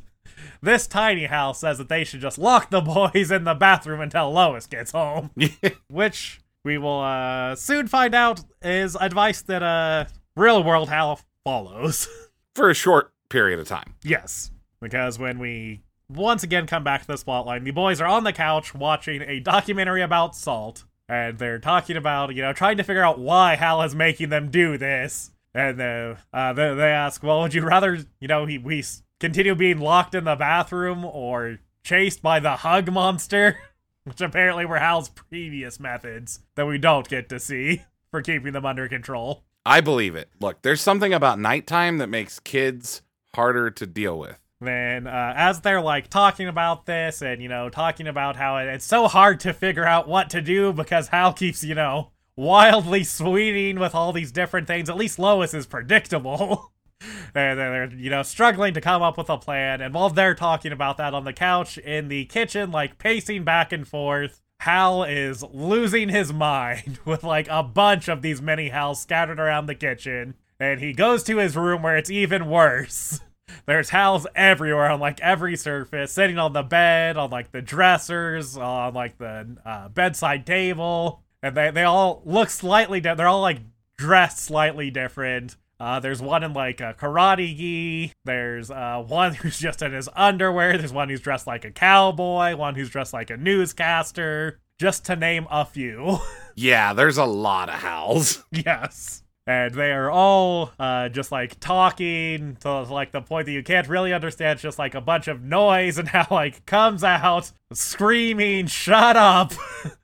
this tiny Hal says that they should just lock the boys in the bathroom until Lois gets home. which we will uh, soon find out is advice that uh, real world Hal follows. For a short period of time. yes, because when we once again come back to this plotline, the boys are on the couch watching a documentary about salt, and they're talking about you know trying to figure out why Hal is making them do this. And uh, uh, they, they ask, well, would you rather you know he we continue being locked in the bathroom or chased by the hug monster? which apparently were Hal's previous methods that we don't get to see for keeping them under control. I believe it. Look, there's something about nighttime that makes kids harder to deal with. Then, uh, as they're like talking about this and you know talking about how it, it's so hard to figure out what to do because Hal keeps you know wildly sweeting with all these different things. At least Lois is predictable. and they're you know struggling to come up with a plan. And while they're talking about that on the couch in the kitchen, like pacing back and forth, Hal is losing his mind with like a bunch of these mini Hals scattered around the kitchen. And he goes to his room where it's even worse. There's Hals everywhere on like every surface, sitting on the bed, on like the dressers, on like the uh, bedside table, and they they all look slightly different. They're all like dressed slightly different. Uh, there's one in like a karate gi. There's uh, one who's just in his underwear. There's one who's dressed like a cowboy. One who's dressed like a newscaster. Just to name a few. Yeah, there's a lot of Hals. Yes. And they are all uh, just like talking to like the point that you can't really understand. It's just like a bunch of noise and Hal like comes out screaming, "Shut up!"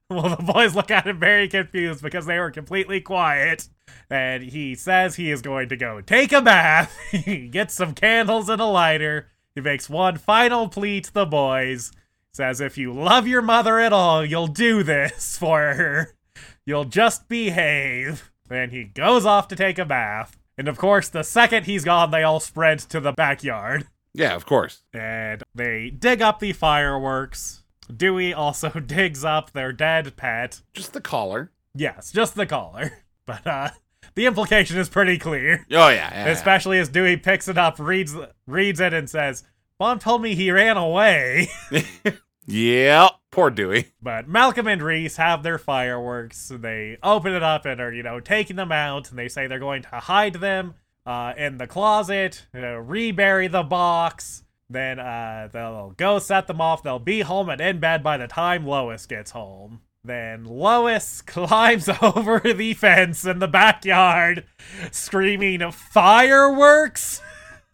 well, the boys look at him very confused because they were completely quiet. And he says he is going to go take a bath. he gets some candles and a lighter. He makes one final plea to the boys. Says, if you love your mother at all, you'll do this for her. You'll just behave. Then he goes off to take a bath. And of course, the second he's gone, they all spread to the backyard. Yeah, of course. And they dig up the fireworks. Dewey also digs up their dead pet. Just the collar. Yes, just the collar. But uh the implication is pretty clear. Oh yeah, yeah, yeah. Especially as Dewey picks it up, reads reads it, and says, Mom told me he ran away. Yep. Poor Dewey. But Malcolm and Reese have their fireworks. They open it up and are, you know, taking them out. And they say they're going to hide them uh, in the closet, you know, rebury the box. Then uh, they'll go set them off. They'll be home and in bed by the time Lois gets home. Then Lois climbs over the fence in the backyard, screaming, Fireworks!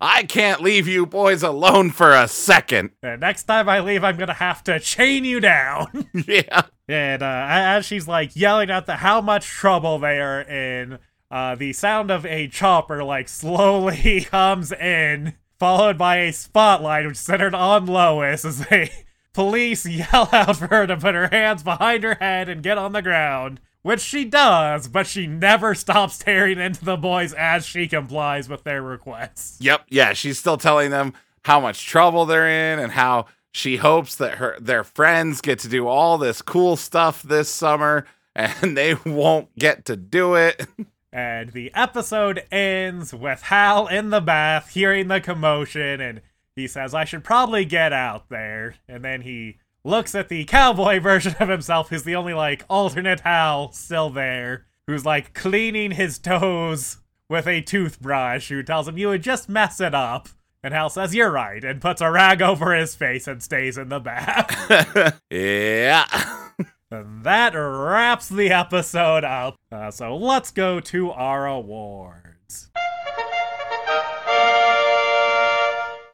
I can't leave you boys alone for a second. And next time I leave, I'm gonna have to chain you down. yeah. And uh, as she's like yelling at the how much trouble they are in, uh, the sound of a chopper like slowly comes in, followed by a spotlight which centered on Lois as they police yell out for her to put her hands behind her head and get on the ground. Which she does, but she never stops tearing into the boys as she complies with their requests. Yep. Yeah. She's still telling them how much trouble they're in and how she hopes that her their friends get to do all this cool stuff this summer and they won't get to do it. And the episode ends with Hal in the bath hearing the commotion, and he says, I should probably get out there. And then he looks at the cowboy version of himself, who's the only like alternate Hal still there, who's like cleaning his toes with a toothbrush, who tells him you would just mess it up. And Hal says, You're right, and puts a rag over his face and stays in the bath. yeah. That wraps the episode up. Uh, so let's go to our awards.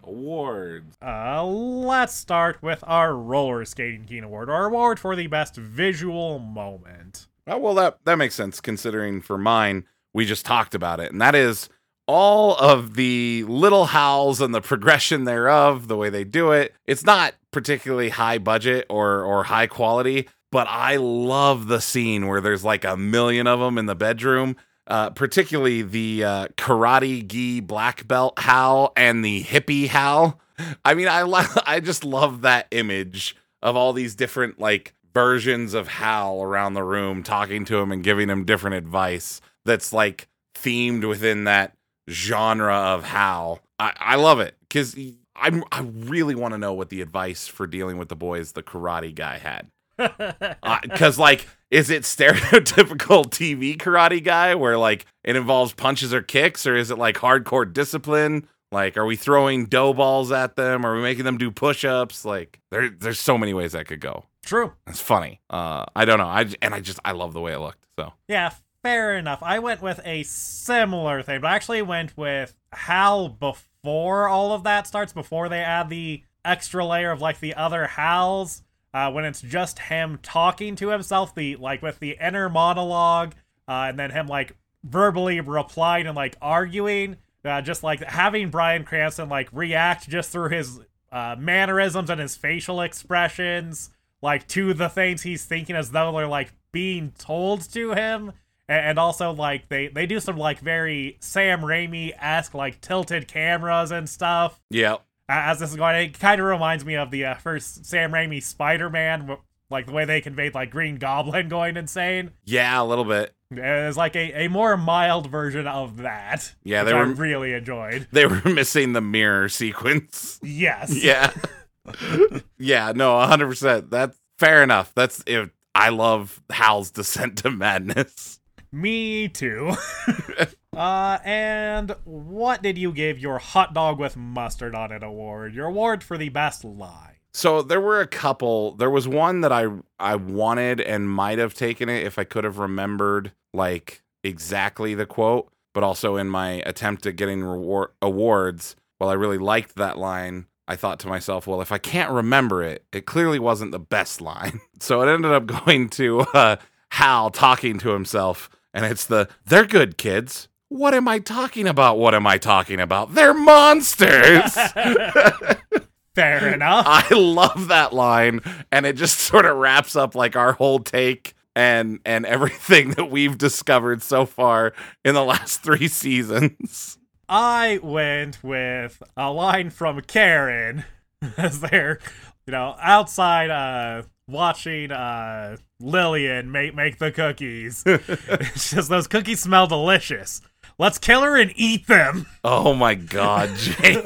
Awards. Uh, let's start with our Roller Skating King Award, our award for the best visual moment. Oh, well, that that makes sense considering for mine we just talked about it, and that is all of the little Hals and the progression thereof, the way they do it. It's not particularly high budget or or high quality, but I love the scene where there's like a million of them in the bedroom. Uh, particularly the uh, karate gi black belt Hal and the hippie Hal. I mean, I lo- I just love that image of all these different like versions of Hal around the room talking to him and giving him different advice that's like themed within that genre of Hal. I, I love it because I I really want to know what the advice for dealing with the boys the karate guy had. Because like, is it stereotypical TV karate guy where like it involves punches or kicks, or is it like hardcore discipline? Like, are we throwing dough balls at them? Are we making them do push-ups? Like, there, there's so many ways that could go. True. It's funny. Uh, I don't know. I and I just I love the way it looked. So Yeah, fair enough. I went with a similar thing, but I actually went with Hal before all of that starts, before they add the extra layer of like the other Hals. Uh, when it's just him talking to himself, the like with the inner monologue, uh, and then him like verbally replying and like arguing, uh, just like having Bryan Cranston like react just through his uh, mannerisms and his facial expressions, like to the things he's thinking as though they're like being told to him. A- And also, like they they do some like very Sam Raimi esque like tilted cameras and stuff yeah, as this is going, it kind of reminds me of the uh, first Sam Raimi Spider-Man, like the way they conveyed like Green Goblin going insane. yeah, a little bit. It's like a, a more mild version of that. Yeah, they I were- really enjoyed. They were missing the mirror sequence. Yes. Yeah, yeah. No, hundred percent. That's fair enough. That's if I love Hal's descent to madness. Me too. Uh, and what did you give your hot dog with mustard on it award? Your award for the best lie. So there were a couple. There was one that I I wanted and might have taken it if I could have remembered like exactly the quote, but also in my attempt at getting reward, awards, while I really liked that line, I thought to myself, well, if I can't remember it, it clearly wasn't the best line. So it ended up going to uh, Hal talking to himself, and it's the "They're good kids." What am I talking about? What am I talking about? They're monsters. Fair enough. I love that line, and it just sort of wraps up like our whole take and and everything that we've discovered so far in the last three seasons. I went with a line from Karen as they're, you know, outside uh watching uh Lillian make make the cookies. it's just those cookies smell delicious. Let's kill her and eat them. Oh my god, Jake!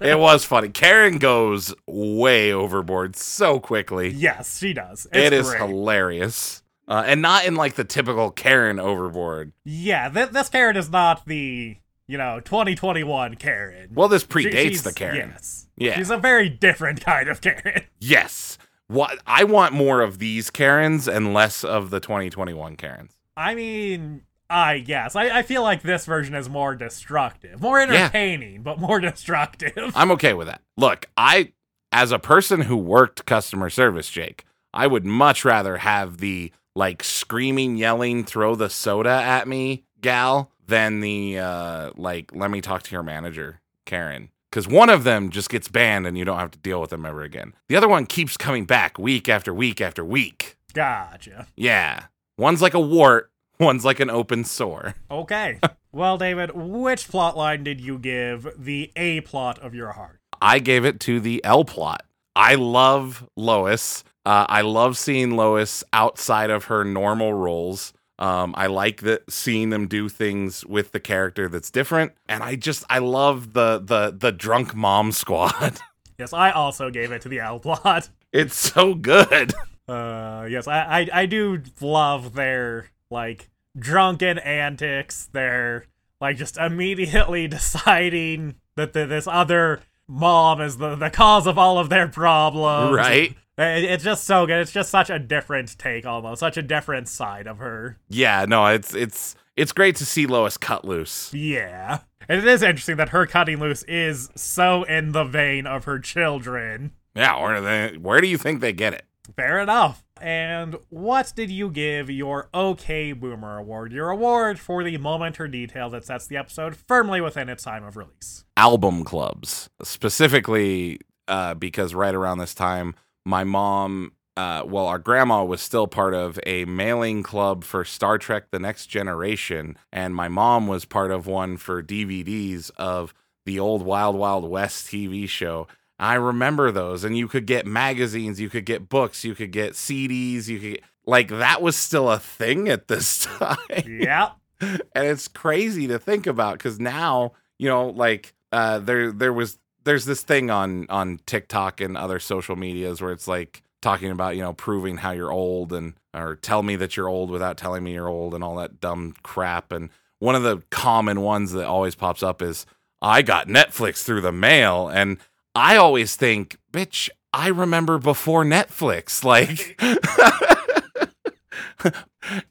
it was funny. Karen goes way overboard so quickly. yes, she does. It's It is hilarious, uh, and not in like the typical Karen overboard. Yeah, th- this Karen is not the, you know, 2021 Karen. Well, this predates she's- the Karen. Yes. Yeah. She's a very different kind of Karen. Yes. What I want more of these Karens and less of the 2021 Karens. I mean, I guess. I, I feel like this version is more destructive. More entertaining, but more destructive. I'm okay with that. Look, I, as a person who worked customer service, Jake, I would much rather have the like screaming, yelling, throw the soda at me gal than the uh, like, let me talk to your manager, Karen. Because one of them just gets banned and you don't have to deal with them ever again. The other one keeps coming back week after week after week. Gotcha. Yeah. One's like a wart, one's like an open sore. Okay. well, David, which plot line did you give the A plot of your heart? I gave it to the L plot. I love Lois. Uh, I love seeing Lois outside of her normal roles. Um, I like that seeing them do things with the character that's different, and I just I love the the the drunk mom squad. Yes, I also gave it to the L plot. It's so good. Uh, yes, I, I I do love their like drunken antics. They're like just immediately deciding that the, this other mom is the the cause of all of their problems. Right? Uh, it, it's just so good. It's just such a different take, almost such a different side of her. Yeah, no, it's it's it's great to see Lois cut loose. Yeah, and it is interesting that her cutting loose is so in the vein of her children. Yeah, where do they where do you think they get it? Fair enough. And what did you give your OK Boomer award? Your award for the moment or detail that sets the episode firmly within its time of release. Album clubs, specifically uh, because right around this time, my mom, uh, well, our grandma was still part of a mailing club for Star Trek: The Next Generation, and my mom was part of one for DVDs of the old Wild Wild West TV show. I remember those, and you could get magazines, you could get books, you could get CDs, you could like that was still a thing at this time. Yep. and it's crazy to think about because now you know, like uh, there there was there's this thing on on TikTok and other social medias where it's like talking about you know proving how you're old and or tell me that you're old without telling me you're old and all that dumb crap and one of the common ones that always pops up is I got Netflix through the mail and I always think, bitch, I remember before Netflix. Like,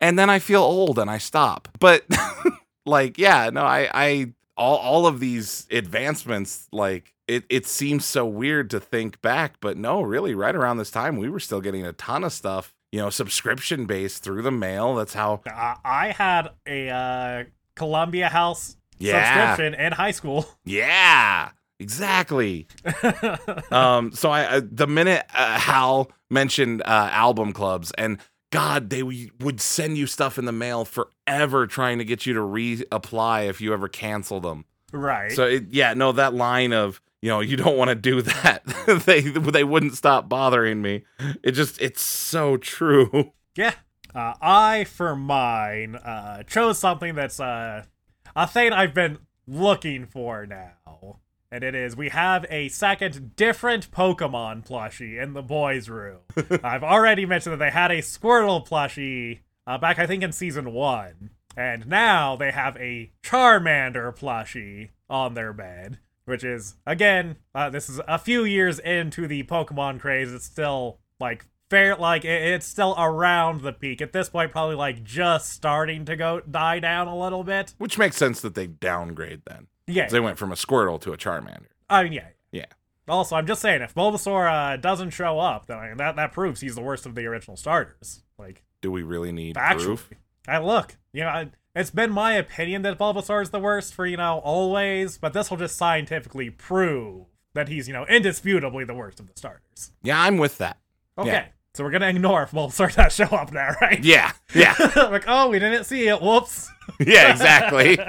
and then I feel old and I stop. But, like, yeah, no, I, I, all, all of these advancements, like, it, it seems so weird to think back, but no, really, right around this time, we were still getting a ton of stuff, you know, subscription based through the mail. That's how, Uh, I had a uh, Columbia House Yeah. subscription in high school. yeah, exactly. um so i uh, the minute uh, hal mentioned uh album clubs and god they w- would send you stuff in the mail forever trying to get you to reapply if you ever cancel them right. so it, yeah no that line of you know you don't want to do that they they wouldn't stop bothering me it just it's so true Yeah. Uh, I, for mine, uh, chose something that's uh, a thing I've been looking for now. And it is we have a second different Pokemon plushie in the boys' room. I've already mentioned that they had a Squirtle plushie uh, back, I think, in season one. And now they have a Charmander plushie on their bed. Which is, again, uh, this is a few years into the Pokemon craze. It's still, like, fair like it, it's still around the peak at this point probably like just starting to go die down a little bit which makes sense that they downgrade then yeah. They went from a squirtle to a charmander. I mean yeah. Yeah. also i'm just saying if bulbasaur uh, doesn't show up then I mean, that that proves he's the worst of the original starters. Like do we really need proof? I look you know I, it's been my opinion that bulbasaur is the worst for you know always but this will just scientifically prove that he's you know indisputably the worst of the starters. Yeah i'm with that. Okay. Yeah. so we're gonna ignore if bulbasaur does show up now right? Yeah yeah. Like, oh, we didn't see it. Whoops. Yeah, exactly.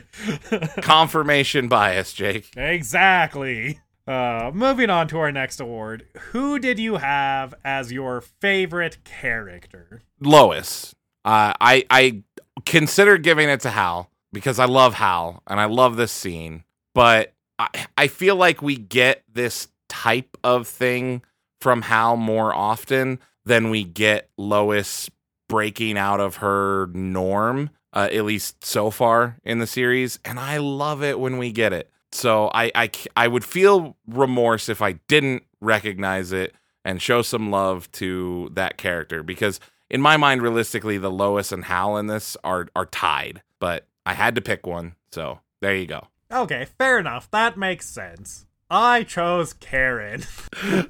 Confirmation bias, Jake. exactly. Uh, moving on to our next award. Who did you have as your favorite character? Lois. Uh, I I consider giving it to Hal because I love Hal and I love this scene, but I, I feel like we get this type of thing from Hal more often than we get Lois breaking out of her norm, uh, at least so far in the series. And I love it when we get it. So I I would feel remorse if I didn't recognize it and show some love to that character because in my mind, realistically, the Lois and Hal in this are are tied. But I had to pick one, so there you go. Okay, fair enough. That makes sense. I chose Karen.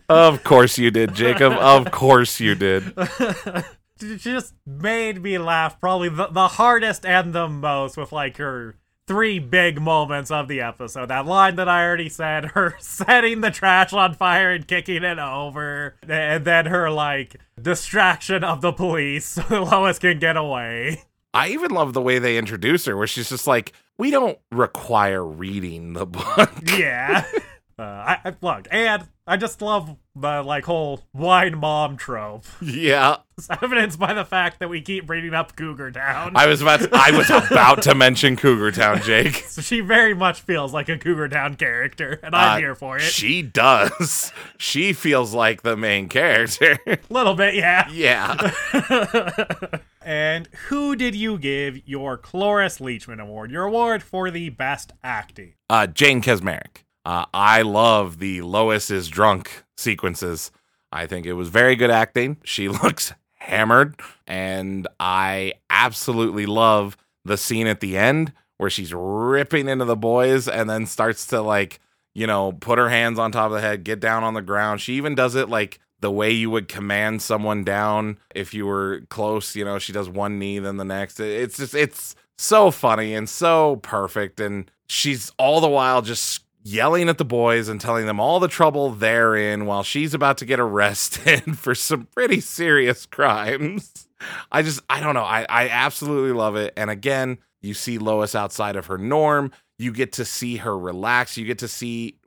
Of course you did, Jacob. Of course you did. Just made me laugh probably the, the hardest and the most with like her three big moments of the episode. That line that I already said, her setting the trash on fire and kicking it over, and then her like distraction of the police so Lois can get away. I even love the way they introduce her, where she's just like, "We don't require reading the book." Yeah. Uh, I, I look, and I just love the like whole wine mom trope. Yeah. It's evidenced by the fact that we keep bringing up Cougar Town. I was about to, I was about to mention Cougar Town, Jake. so she very much feels like a Cougar Town character, and I'm Uh, here for it. She does. She feels like the main character. A little bit, yeah. yeah. and who did you give your Cloris Leachman Award? Your award for the best acting. Uh, Jane Kaczmarek. Uh, I love the Lois is drunk sequences. I think it was very good acting. She looks hammered, and I absolutely love the scene at the end where she's ripping into the boys and then starts to like, you know, put her hands on top of the head, get down on the ground. She even does it like the way you would command someone down if you were close. You know, she does one knee, then the next. It's just, it's so funny and so perfect. And she's all the while just yelling at the boys and telling them all the trouble they're in while she's about to get arrested for some pretty serious crimes. I just, I don't know. I, I absolutely love it. And again, you see Lois outside of her norm. You get to see her relax. You get to see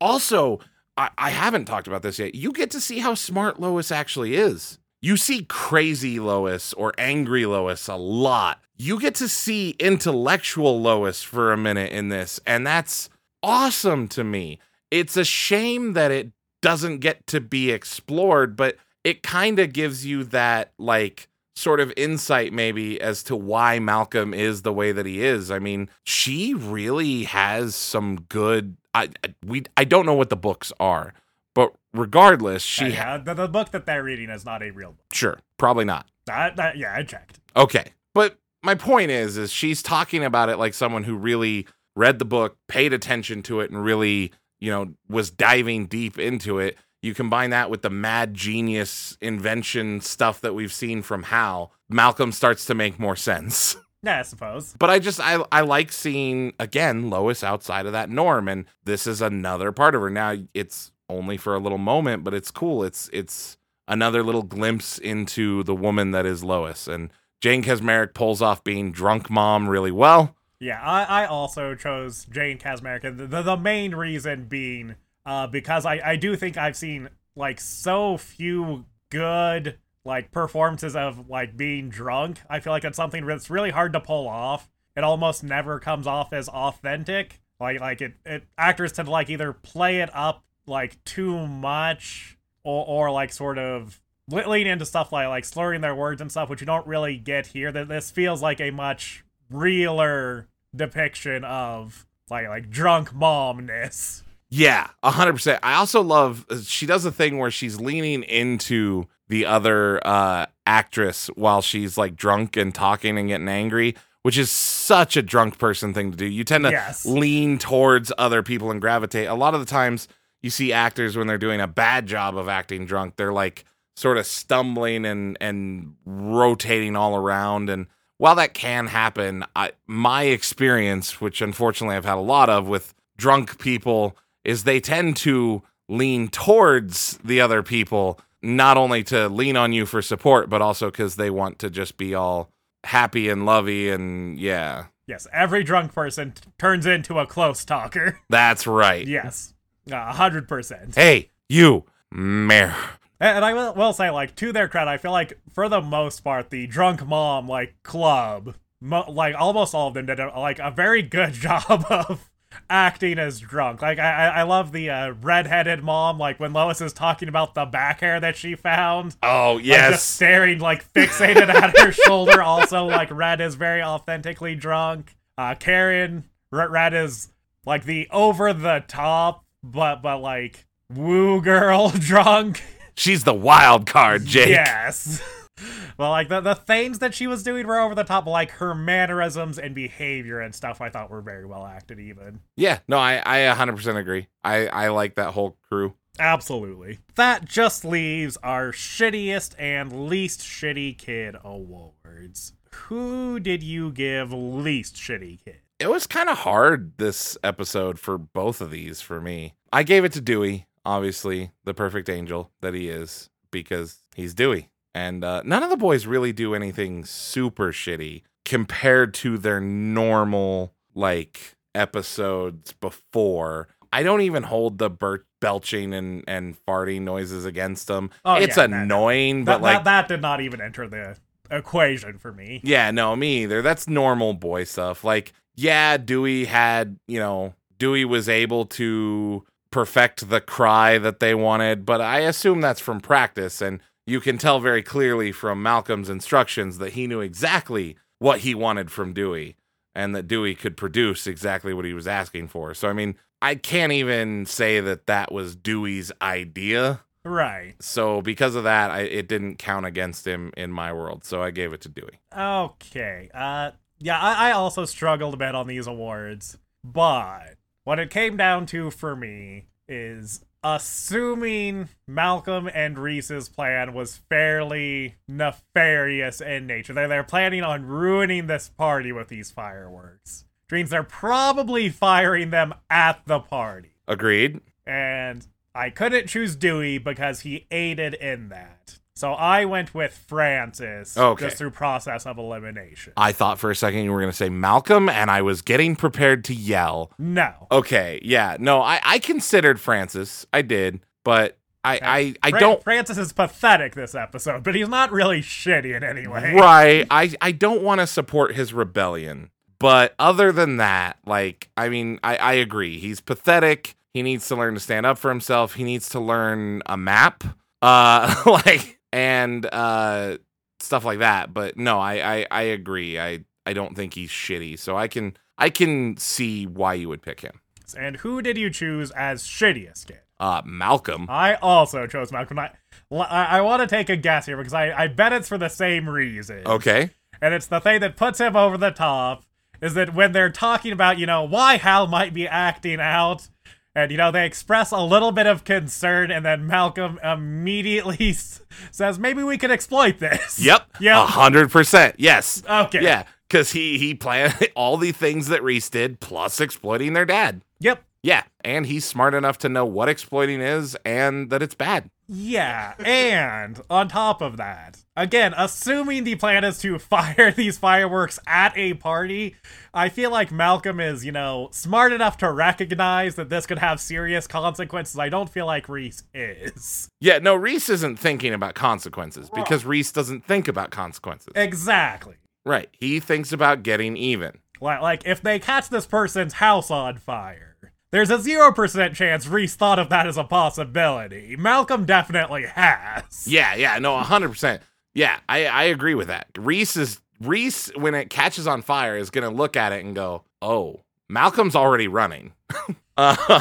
also, I, I haven't talked about this yet. You get to see how smart Lois actually is. You see crazy Lois or angry Lois a lot. You get to see intellectual Lois for a minute in this, and that's awesome to me. It's a shame that it doesn't get to be explored, but it kind of gives you that like sort of insight maybe as to why Malcolm is the way that he is. I mean, she really has some good I I- we I don't know what the books are, but regardless, she yeah, the, the book that they're reading is not a real book. sure, probably not. That, that, yeah, I checked. Okay. But my point is is she's talking about it like someone who really read the book, paid attention to it and really, you know, was diving deep into it. You combine that with the mad genius invention stuff that we've seen from Hal, Malcolm starts to make more sense. Yeah, I suppose. But I just I I like seeing again Lois outside of that norm and this is another part of her. Now it's only for a little moment, but it's cool. It's it's another little glimpse into the woman that is Lois and Jane Kaczmarek pulls off being drunk mom really well. Yeah, I, I also chose Jane Kaczmarek, and the, the main reason being uh, because I, I do think I've seen like so few good like performances of like being drunk. I feel like it's something that's really hard to pull off. It almost never comes off as authentic. Like like it, it actors tend to like either play it up like too much or or like sort of le- lean into stuff like like slurring their words and stuff, which you don't really get here. That this feels like a much realer depiction of like like drunk momness. Yeah, a hundred percent. I also love uh, she does a thing where she's leaning into the other uh actress while she's like drunk and talking and getting angry, which is such a drunk person thing to do. You tend to Yes. lean towards other people and gravitate. A lot of the times you see actors when they're doing a bad job of acting drunk, they're like sort of stumbling and and rotating all around and while that can happen, I, my experience, which unfortunately I've had a lot of with drunk people, is they tend to lean towards the other people, not only to lean on you for support, but also because they want to just be all happy and lovey. And yeah, Yes, every drunk person t- turns into a close talker. that's right. yes, a hundred percent. Hey, you, mayor. And I will, say, like, to their credit, I feel like for the most part, the drunk mom like club, mo- like almost all of them did a, like a very good job of acting as drunk. Like, I I love the uh, redheaded mom, like when Lois is talking about the back hair that she found. Oh, like, just yes. staring like fixated at her shoulder. Also, like Red is very authentically drunk. Uh, Karen Red is like the over the top, but but like woo girl drunk. She's the wild card, Jake. Yes. well, like the the things that she was doing were over the top, like her mannerisms and behavior and stuff, I thought were very well acted. Even Yeah, no, I, I 100% agree. I, I like that whole crew. absolutely. That just leaves our shittiest and least shitty kid awards. Who did you give least shitty kid? It was kind of hard this episode for both of these for me. I gave it to Dewey, obviously, the perfect angel that he is, because he's Dewey. And uh, none of the boys really do anything super shitty compared to their normal, like, episodes before. I don't even hold the bur- belching and and farting noises against them. Oh, it's yeah, no, no. annoying, That, but like that, that did not even enter the equation for me. Yeah, no, me either. That's normal boy stuff. Like, yeah, Dewey had, you know, Dewey was able to perfect the cry that they wanted, but I assume that's from practice. And you can tell very clearly from Malcolm's instructions that he knew exactly what he wanted from Dewey and that Dewey could produce exactly what he was asking for. So, I mean, I can't even say that that was Dewey's idea. Right. So, because of that, I, it didn't count against him in my world. So, I gave it to Dewey. Okay. Uh yeah, I, I also struggled a bit on these awards, but what it came down to for me is assuming Malcolm and Reese's plan was fairly nefarious in nature. They're, they're planning on ruining this party with these fireworks. Dreams they're probably firing them at the party. Agreed. And I couldn't choose Dewey because he aided in that. So I went with Francis Okay. just through process of elimination. I thought for a second you were going to say Malcolm, and I was getting prepared to yell. No. Okay, yeah, no, I, I considered Francis. I did, but I I, I Fra- don't. Francis is pathetic this episode, but he's not really shitty in any way. Right, I I don't want to support his rebellion, but other than that, like, I mean, I I agree. He's pathetic. He needs to learn to stand up for himself. He needs to learn a map, uh, like, and uh, stuff like that. But no, I I, I agree. I I don't think he's shitty. So I can I can see why you would pick him. And who did you choose as shittiest kid? Uh, Malcolm. I also chose Malcolm. I, I, I want to take a guess here because I, I bet it's for the same reason. Okay. And it's the thing that puts him over the top is that when they're talking about, you know, why Hal might be acting out, and, you know, they express a little bit of concern, and then Malcolm immediately says, maybe we can exploit this. Yep. Hundred percent. Yes. Okay. Yeah. Because he he planned all the things that Reese did, plus exploiting their dad. Yep. Yeah, and he's smart enough to know what exploiting is and that it's bad. Yeah, and on top of that, again, assuming the plan is to fire these fireworks at a party, I feel like Malcolm is, you know, smart enough to recognize that this could have serious consequences. I don't feel like Reese is. Yeah, no, Reese isn't thinking about consequences because Reese doesn't think about consequences. Exactly. Right. He thinks about getting even. Like, like if they catch this person's house on fire, there's a 0% chance Reese thought of that as a possibility. Malcolm definitely has. Yeah, yeah, no, 100%. Yeah, I, I agree with that. Reese is Reese when it catches on fire is going to look at it and go, "Oh, Malcolm's already running." uh,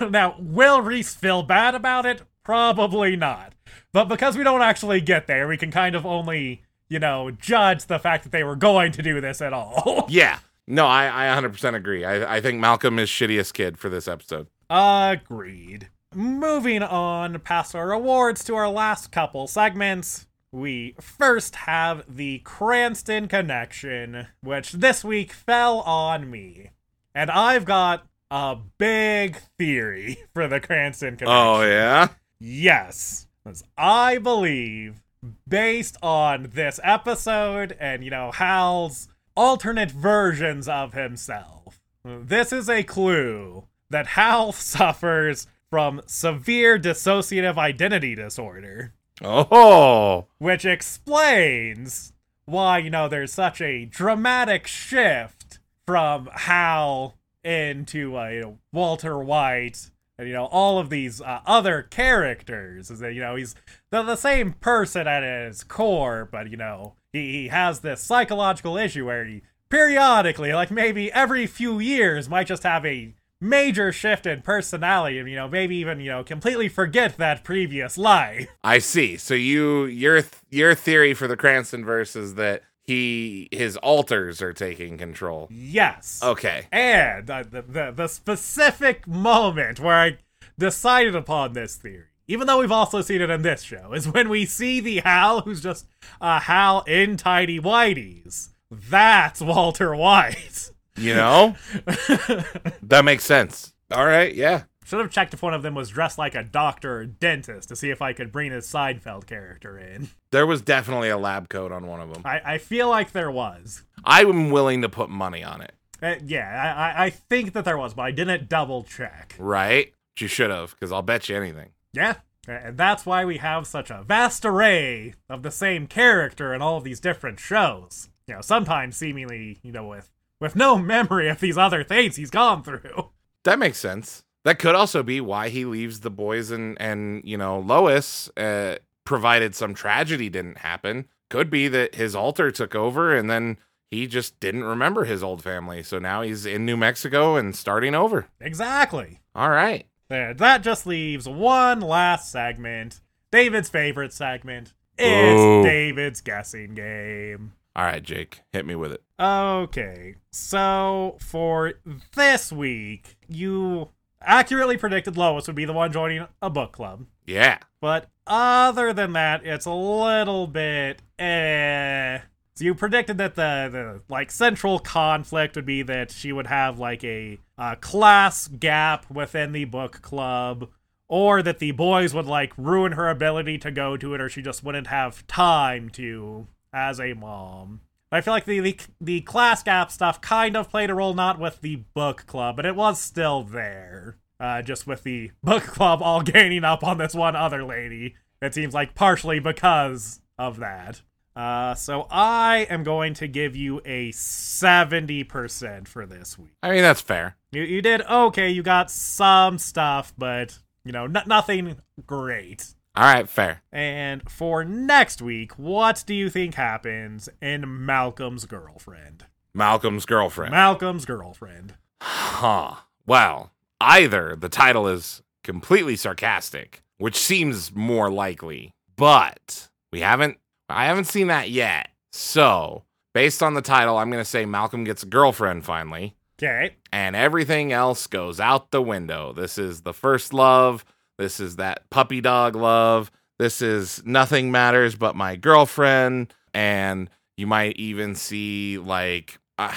now, will Reese feel bad about it? Probably not. But because we don't actually get there, we can kind of only, you know, judge the fact that they were going to do this at all. yeah. No, I, I 100% agree. I, I think Malcolm is shittiest kid for this episode. Agreed. Moving on past our awards to our last couple segments. We first have the Cranston connection, which this week fell on me. And I've got a big theory for the Cranston connection. Oh, yeah? Yes. Because I believe, based on this episode and, you know, Hal's alternate versions of himself, this is a clue that Hal suffers from severe dissociative identity disorder, Oh. which explains why, you know, there's such a dramatic shift from Hal into, uh, you know, Walter White and you know all of these uh, other characters is that you know he's the, the same person at his core but you know he, he has this psychological issue where he periodically like maybe every few years might just have a major shift in personality and you know maybe even you know completely forget that previous life I see. So you your your theory for the Cranston verse is that he his alters are taking control. yes Okay. And uh, the, the the specific moment where I decided upon this theory, even though we've also seen it in this show, is when we see the Hal who's just a Hal in tidy whities. That's Walter White. You know? that makes sense. All right, yeah. Should have checked if one of them was dressed like a doctor or dentist to see if I could bring his Seinfeld character in. There was definitely a lab coat on one of them. I, I feel like there was. I'm willing to put money on it. Uh, yeah, I, I- I think that there was, but I didn't double check. Right? You should have, because I'll bet you anything. Yeah, and that's why we have such a vast array of the same character in all of these different shows. You know, sometimes seemingly, you know, with with no memory of these other things he's gone through. That makes sense. That could also be why he leaves the boys and and you know Lois, uh, provided some tragedy didn't happen. Could be that his alter took over and then he just didn't remember his old family, so now he's in New Mexico and starting over. Exactly. All right. There, that just leaves one last segment. David's favorite segment. It's Ooh. David's guessing game. All right, Jake, hit me with it. Okay, so for this week, you accurately predicted Lois would be the one joining a book club. Yeah. But other than that, it's a little bit eh. So you predicted that the, the like central conflict would be that she would have like a, uh class gap within the book club, or that the boys would like ruin her ability to go to it, or she just wouldn't have time to as a mom. I feel like the, the the class gap stuff kind of played a role, not with the book club, but it was still there. Uh, just with the book club all gaining up on this one other lady. It seems like partially because of that. Uh, so I am going to give you a 70% for this week. I mean, that's fair. You, you did okay, you got some stuff, but, you know, n- nothing great. All right, fair. And for next week, what do you think happens in Malcolm's girlfriend? Malcolm's girlfriend. Malcolm's girlfriend. Huh. Well, either the title is completely sarcastic, which seems more likely, but we haven't I haven't seen that yet. So, based on the title, I'm going to say Malcolm gets a girlfriend finally, Okay. and everything else goes out the window. This is the first love. This is that puppy dog love. This is nothing matters but my girlfriend. And you might even see, like, uh,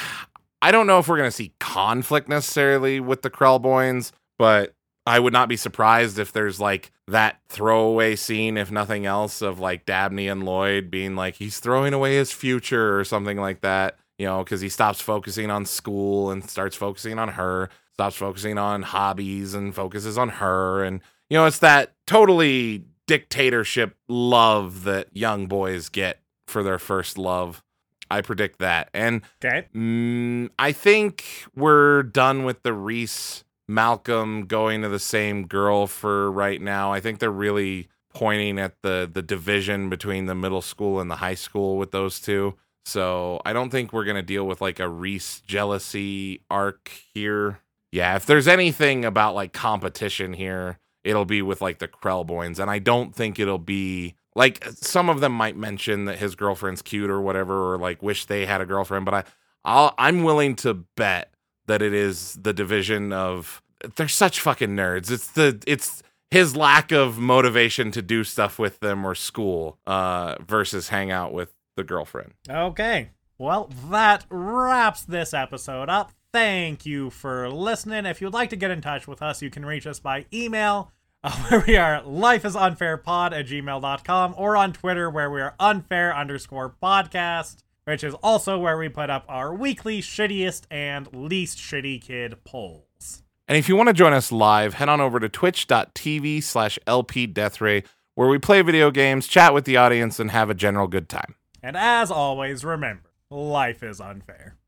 I don't know if we're going to see conflict necessarily with the Krelboynes, but I would not be surprised if there's like that throwaway scene, if nothing else, of like Dabney and Lloyd being like, he's throwing away his future or something like that, you know, because he stops focusing on school and starts focusing on her, stops focusing on hobbies and focuses on her. And, you know, it's that totally dictatorship love that young boys get for their first love. I predict that. And Okay. Mm, I think we're done with the Reese Malcolm going to the same girl for right now. I think they're really pointing at the the division between the middle school and the high school with those two. So I don't think we're gonna deal with like a Reese jealousy arc here. Yeah, if there's anything about like competition here, it'll be with like the Krelboynes, and I don't think it'll be like some of them might mention that his girlfriend's cute or whatever, or like wish they had a girlfriend, but I I'll, I'm willing to bet that it is the division of they're such fucking nerds. It's the it's his lack of motivation to do stuff with them or school uh versus hang out with the girlfriend. Okay. Well, that wraps this episode up. Thank you for listening. If you'd like to get in touch with us, you can reach us by email, uh, where we are lifeisunfairpod at gmail.com, or on Twitter, where we are unfair underscore podcast, which is also where we put up our weekly shittiest and least shitty kid polls. And if you want to join us live, head on over to twitch.tv slash lpdeathray, where we play video games, chat with the audience, and have a general good time. And as always, remember, life is unfair.